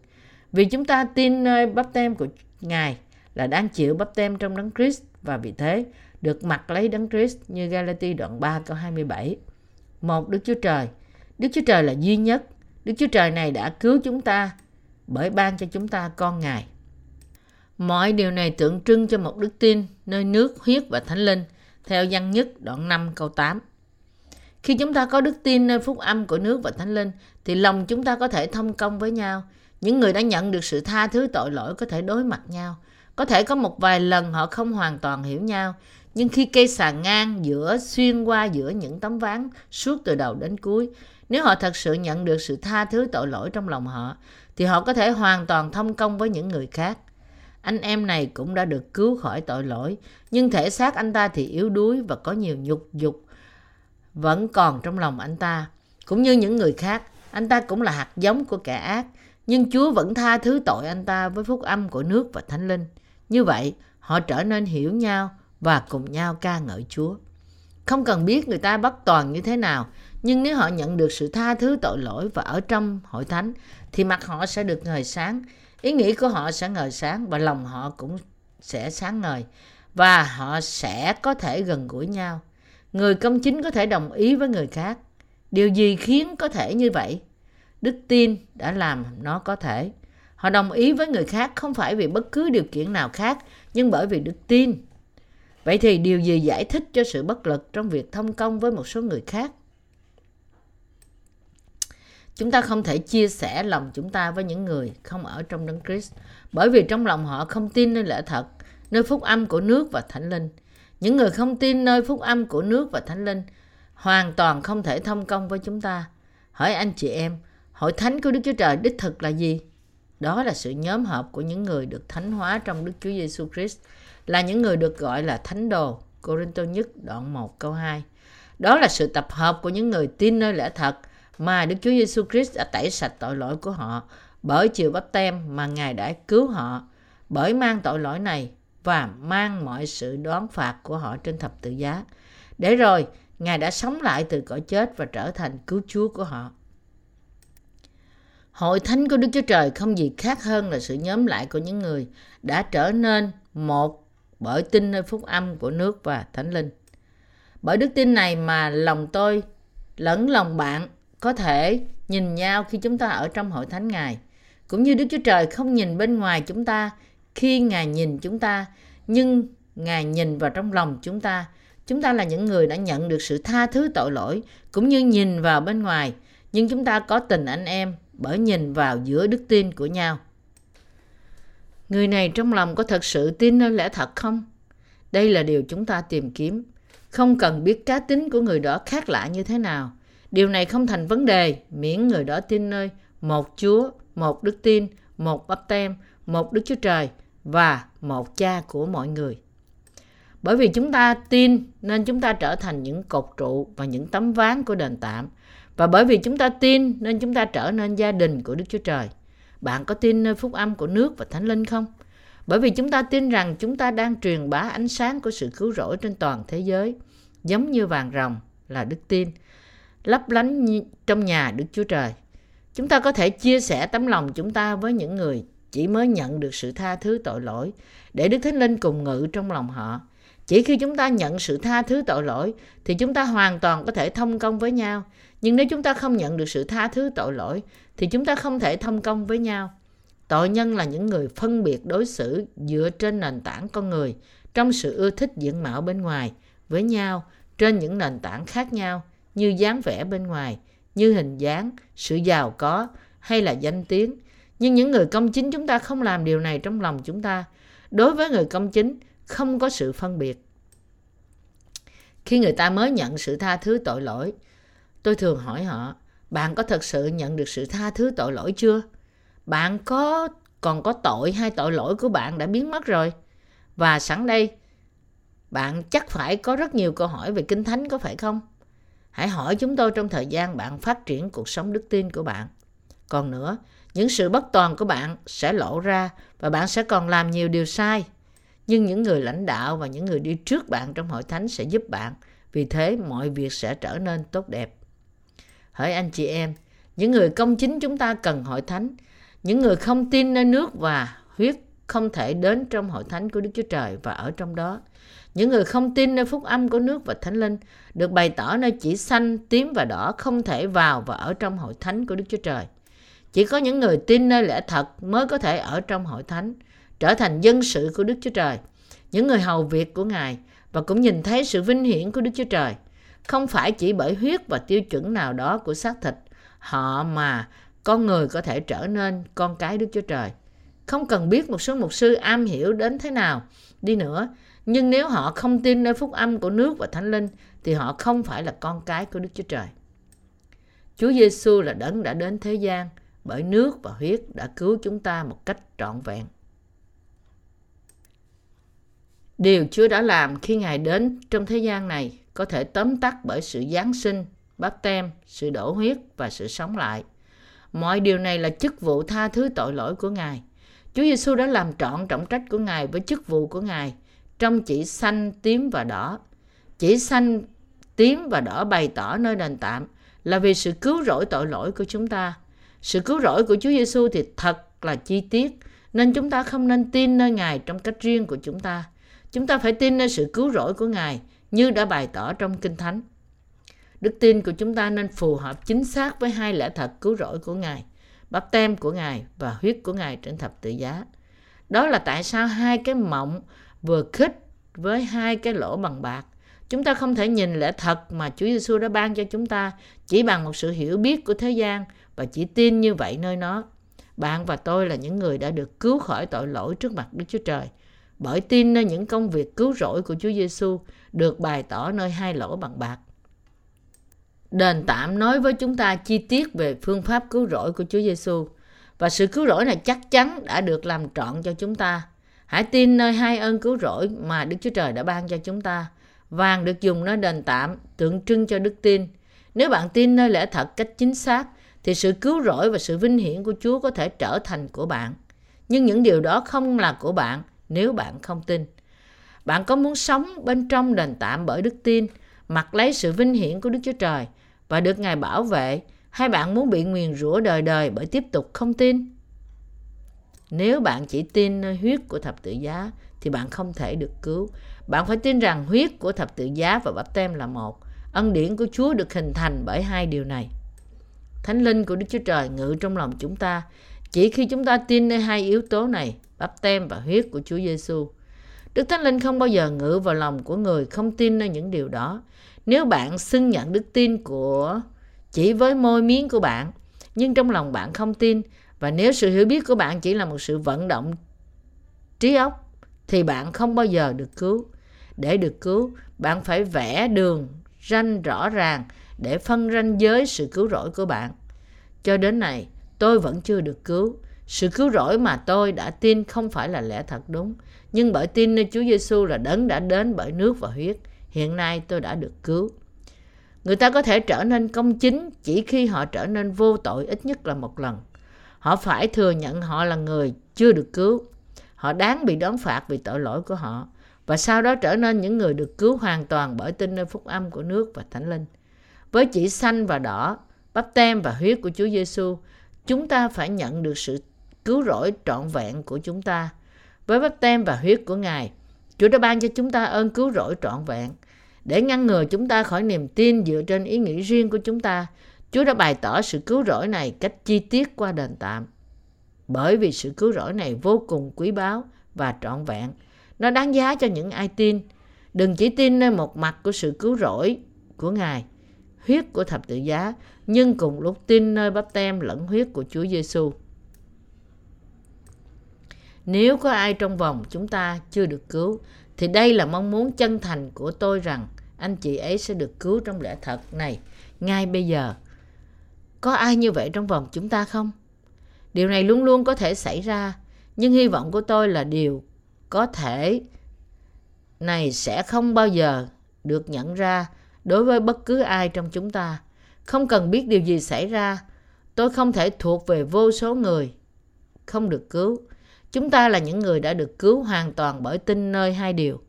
Vì chúng ta tin nơi bắp tem của Ngài là đang chịu bắp tem trong đấng Christ và vì thế được mặc lấy đấng Christ như Galati đoạn 3 câu 27. Một Đức Chúa Trời. Đức Chúa Trời là duy nhất. Đức Chúa Trời này đã cứu chúng ta bởi ban cho chúng ta con Ngài. Mọi điều này tượng trưng cho một đức tin nơi nước, huyết và thánh linh theo văn nhất đoạn 5 câu 8. Khi chúng ta có đức tin nơi phúc âm của nước và thánh linh thì lòng chúng ta có thể thông công với nhau. Những người đã nhận được sự tha thứ tội lỗi có thể đối mặt nhau có thể có một vài lần họ không hoàn toàn hiểu nhau, nhưng khi cây xà ngang giữa xuyên qua giữa những tấm ván suốt từ đầu đến cuối, nếu họ thật sự nhận được sự tha thứ tội lỗi trong lòng họ, thì họ có thể hoàn toàn thông công với những người khác. Anh em này cũng đã được cứu khỏi tội lỗi, nhưng thể xác anh ta thì yếu đuối và có nhiều nhục dục vẫn còn trong lòng anh ta. Cũng như những người khác, anh ta cũng là hạt giống của kẻ ác, nhưng Chúa vẫn tha thứ tội anh ta với phúc âm của nước và thánh linh. Như vậy, họ trở nên hiểu nhau và cùng nhau ca ngợi Chúa. Không cần biết người ta bất toàn như thế nào, nhưng nếu họ nhận được sự tha thứ tội lỗi và ở trong hội thánh, thì mặt họ sẽ được ngời sáng, ý nghĩ của họ sẽ ngời sáng và lòng họ cũng sẽ sáng ngời và họ sẽ có thể gần gũi nhau. Người công chính có thể đồng ý với người khác. Điều gì khiến có thể như vậy? Đức tin đã làm nó có thể. Họ đồng ý với người khác không phải vì bất cứ điều kiện nào khác, nhưng bởi vì đức tin. Vậy thì điều gì giải thích cho sự bất lực trong việc thông công với một số người khác? Chúng ta không thể chia sẻ lòng chúng ta với những người không ở trong đấng Christ, bởi vì trong lòng họ không tin nơi lẽ thật, nơi phúc âm của nước và thánh linh. Những người không tin nơi phúc âm của nước và thánh linh hoàn toàn không thể thông công với chúng ta. Hỏi anh chị em, hội thánh của Đức Chúa Trời đích thực là gì? Đó là sự nhóm hợp của những người được thánh hóa trong Đức Chúa Giêsu Christ, là những người được gọi là thánh đồ. Corinto nhất đoạn 1 câu 2. Đó là sự tập hợp của những người tin nơi lẽ thật mà Đức Chúa Giêsu Christ đã tẩy sạch tội lỗi của họ bởi chiều bắp tem mà Ngài đã cứu họ bởi mang tội lỗi này và mang mọi sự đoán phạt của họ trên thập tự giá. Để rồi, Ngài đã sống lại từ cõi chết và trở thành cứu Chúa của họ. Hội thánh của Đức Chúa Trời không gì khác hơn là sự nhóm lại của những người đã trở nên một bởi tin nơi phúc âm của nước và thánh linh. Bởi đức tin này mà lòng tôi lẫn lòng bạn có thể nhìn nhau khi chúng ta ở trong hội thánh Ngài. Cũng như Đức Chúa Trời không nhìn bên ngoài chúng ta khi Ngài nhìn chúng ta, nhưng Ngài nhìn vào trong lòng chúng ta. Chúng ta là những người đã nhận được sự tha thứ tội lỗi, cũng như nhìn vào bên ngoài, nhưng chúng ta có tình anh em bởi nhìn vào giữa đức tin của nhau. Người này trong lòng có thật sự tin nơi lẽ thật không? Đây là điều chúng ta tìm kiếm. Không cần biết cá tính của người đó khác lạ như thế nào. Điều này không thành vấn đề miễn người đó tin nơi một Chúa, một đức tin, một bắp tem, một Đức Chúa Trời và một cha của mọi người. Bởi vì chúng ta tin nên chúng ta trở thành những cột trụ và những tấm ván của đền tạm. Và bởi vì chúng ta tin nên chúng ta trở nên gia đình của Đức Chúa Trời. Bạn có tin nơi phúc âm của nước và thánh linh không? Bởi vì chúng ta tin rằng chúng ta đang truyền bá ánh sáng của sự cứu rỗi trên toàn thế giới, giống như vàng rồng là đức tin, lấp lánh trong nhà Đức Chúa Trời. Chúng ta có thể chia sẻ tấm lòng chúng ta với những người chỉ mới nhận được sự tha thứ tội lỗi để Đức Thánh Linh cùng ngự trong lòng họ. Chỉ khi chúng ta nhận sự tha thứ tội lỗi thì chúng ta hoàn toàn có thể thông công với nhau. Nhưng nếu chúng ta không nhận được sự tha thứ tội lỗi thì chúng ta không thể thông công với nhau. Tội nhân là những người phân biệt đối xử dựa trên nền tảng con người trong sự ưa thích diện mạo bên ngoài với nhau trên những nền tảng khác nhau như dáng vẻ bên ngoài, như hình dáng, sự giàu có hay là danh tiếng. Nhưng những người công chính chúng ta không làm điều này trong lòng chúng ta. Đối với người công chính, không có sự phân biệt. Khi người ta mới nhận sự tha thứ tội lỗi, tôi thường hỏi họ, bạn có thật sự nhận được sự tha thứ tội lỗi chưa? Bạn có còn có tội hay tội lỗi của bạn đã biến mất rồi? Và sẵn đây, bạn chắc phải có rất nhiều câu hỏi về Kinh Thánh có phải không? Hãy hỏi chúng tôi trong thời gian bạn phát triển cuộc sống đức tin của bạn. Còn nữa, những sự bất toàn của bạn sẽ lộ ra và bạn sẽ còn làm nhiều điều sai. Nhưng những người lãnh đạo và những người đi trước bạn trong hội thánh sẽ giúp bạn. Vì thế mọi việc sẽ trở nên tốt đẹp. Hỡi anh chị em, những người công chính chúng ta cần hội thánh. Những người không tin nơi nước và huyết không thể đến trong hội thánh của Đức Chúa Trời và ở trong đó. Những người không tin nơi phúc âm của nước và thánh linh được bày tỏ nơi chỉ xanh, tím và đỏ không thể vào và ở trong hội thánh của Đức Chúa Trời. Chỉ có những người tin nơi lẽ thật mới có thể ở trong hội thánh, trở thành dân sự của Đức Chúa Trời, những người hầu việc của Ngài và cũng nhìn thấy sự vinh hiển của Đức Chúa Trời. Không phải chỉ bởi huyết và tiêu chuẩn nào đó của xác thịt, họ mà con người có thể trở nên con cái Đức Chúa Trời. Không cần biết một số mục sư am hiểu đến thế nào đi nữa, nhưng nếu họ không tin nơi phúc âm của nước và thánh linh thì họ không phải là con cái của Đức Chúa Trời. Chúa Giêsu là đấng đã đến thế gian bởi nước và huyết đã cứu chúng ta một cách trọn vẹn. Điều Chúa đã làm khi Ngài đến trong thế gian này có thể tóm tắt bởi sự Giáng sinh, báp tem, sự đổ huyết và sự sống lại. Mọi điều này là chức vụ tha thứ tội lỗi của Ngài. Chúa Giêsu đã làm trọn trọng trách của Ngài với chức vụ của Ngài trong chỉ xanh, tím và đỏ. Chỉ xanh tím và đỏ bày tỏ nơi đền tạm là vì sự cứu rỗi tội lỗi của chúng ta. Sự cứu rỗi của Chúa Giêsu thì thật là chi tiết, nên chúng ta không nên tin nơi Ngài trong cách riêng của chúng ta. Chúng ta phải tin nơi sự cứu rỗi của Ngài như đã bày tỏ trong Kinh Thánh. Đức tin của chúng ta nên phù hợp chính xác với hai lẽ thật cứu rỗi của Ngài, bắp tem của Ngài và huyết của Ngài trên thập tự giá. Đó là tại sao hai cái mộng vừa khích với hai cái lỗ bằng bạc. Chúng ta không thể nhìn lẽ thật mà Chúa Giêsu đã ban cho chúng ta chỉ bằng một sự hiểu biết của thế gian và chỉ tin như vậy nơi nó. Bạn và tôi là những người đã được cứu khỏi tội lỗi trước mặt Đức Chúa Trời bởi tin nơi những công việc cứu rỗi của Chúa Giêsu được bày tỏ nơi hai lỗ bằng bạc. Đền tạm nói với chúng ta chi tiết về phương pháp cứu rỗi của Chúa Giêsu và sự cứu rỗi này chắc chắn đã được làm trọn cho chúng ta. Hãy tin nơi hai ơn cứu rỗi mà Đức Chúa Trời đã ban cho chúng ta. Vàng được dùng nơi đền tạm, tượng trưng cho đức tin. Nếu bạn tin nơi lẽ thật cách chính xác, thì sự cứu rỗi và sự vinh hiển của Chúa có thể trở thành của bạn. Nhưng những điều đó không là của bạn nếu bạn không tin. Bạn có muốn sống bên trong đền tạm bởi đức tin, mặc lấy sự vinh hiển của Đức Chúa Trời và được Ngài bảo vệ, hay bạn muốn bị nguyền rủa đời đời bởi tiếp tục không tin? Nếu bạn chỉ tin nơi huyết của thập tự giá thì bạn không thể được cứu. Bạn phải tin rằng huyết của thập tự giá và bắp tem là một. Ân điển của Chúa được hình thành bởi hai điều này. Thánh linh của Đức Chúa Trời ngự trong lòng chúng ta. Chỉ khi chúng ta tin nơi hai yếu tố này, đắp tem và huyết của Chúa Giêsu, Đức Thánh Linh không bao giờ ngự vào lòng của người không tin nơi những điều đó. Nếu bạn xưng nhận đức tin của chỉ với môi miếng của bạn, nhưng trong lòng bạn không tin, và nếu sự hiểu biết của bạn chỉ là một sự vận động trí óc, thì bạn không bao giờ được cứu. Để được cứu, bạn phải vẽ đường ranh rõ ràng để phân ranh giới sự cứu rỗi của bạn. Cho đến này, tôi vẫn chưa được cứu. Sự cứu rỗi mà tôi đã tin không phải là lẽ thật đúng, nhưng bởi tin nơi Chúa Giêsu là đấng đã đến bởi nước và huyết, hiện nay tôi đã được cứu. Người ta có thể trở nên công chính chỉ khi họ trở nên vô tội ít nhất là một lần. Họ phải thừa nhận họ là người chưa được cứu. Họ đáng bị đón phạt vì tội lỗi của họ và sau đó trở nên những người được cứu hoàn toàn bởi tin nơi phúc âm của nước và thánh linh. Với chỉ xanh và đỏ, bắp tem và huyết của Chúa Giêsu, chúng ta phải nhận được sự cứu rỗi trọn vẹn của chúng ta. Với bắp tem và huyết của Ngài, Chúa đã ban cho chúng ta ơn cứu rỗi trọn vẹn. Để ngăn ngừa chúng ta khỏi niềm tin dựa trên ý nghĩ riêng của chúng ta, Chúa đã bày tỏ sự cứu rỗi này cách chi tiết qua đền tạm. Bởi vì sự cứu rỗi này vô cùng quý báu và trọn vẹn. Nó đáng giá cho những ai tin. Đừng chỉ tin nơi một mặt của sự cứu rỗi của Ngài, huyết của thập tự giá, nhưng cùng lúc tin nơi bắp tem lẫn huyết của Chúa Giêsu. Nếu có ai trong vòng chúng ta chưa được cứu, thì đây là mong muốn chân thành của tôi rằng anh chị ấy sẽ được cứu trong lẽ thật này ngay bây giờ. Có ai như vậy trong vòng chúng ta không? Điều này luôn luôn có thể xảy ra, nhưng hy vọng của tôi là điều có thể này sẽ không bao giờ được nhận ra đối với bất cứ ai trong chúng ta. Không cần biết điều gì xảy ra, tôi không thể thuộc về vô số người không được cứu. Chúng ta là những người đã được cứu hoàn toàn bởi tin nơi hai điều,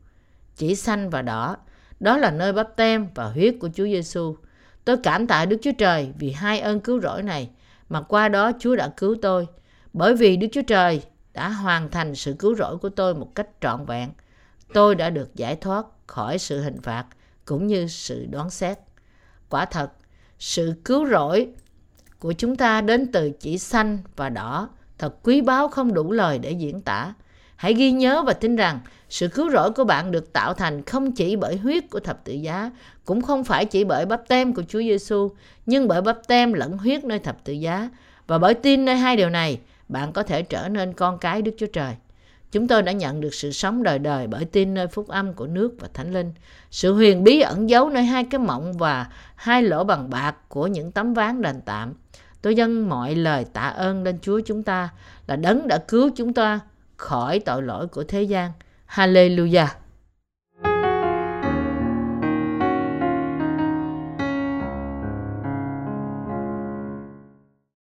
chỉ xanh và đỏ. Đó là nơi bắp tem và huyết của Chúa Giêsu. Tôi cảm tạ Đức Chúa Trời vì hai ơn cứu rỗi này mà qua đó Chúa đã cứu tôi. Bởi vì Đức Chúa Trời đã hoàn thành sự cứu rỗi của tôi một cách trọn vẹn. Tôi đã được giải thoát khỏi sự hình phạt cũng như sự đoán xét. Quả thật, sự cứu rỗi của chúng ta đến từ chỉ xanh và đỏ thật quý báu không đủ lời để diễn tả. Hãy ghi nhớ và tin rằng sự cứu rỗi của bạn được tạo thành không chỉ bởi huyết của thập tự giá, cũng không phải chỉ bởi bắp tem của Chúa Giêsu, nhưng bởi bắp tem lẫn huyết nơi thập tự giá. Và bởi tin nơi hai điều này, bạn có thể trở nên con cái Đức Chúa Trời. Chúng tôi đã nhận được sự sống đời đời bởi tin nơi phúc âm của nước và thánh linh. Sự huyền bí ẩn giấu nơi hai cái mộng và hai lỗ bằng bạc của những tấm ván đền tạm. Tôi dâng mọi lời tạ ơn lên Chúa chúng ta, là đấng đã cứu chúng ta khỏi tội lỗi của thế gian. Hallelujah!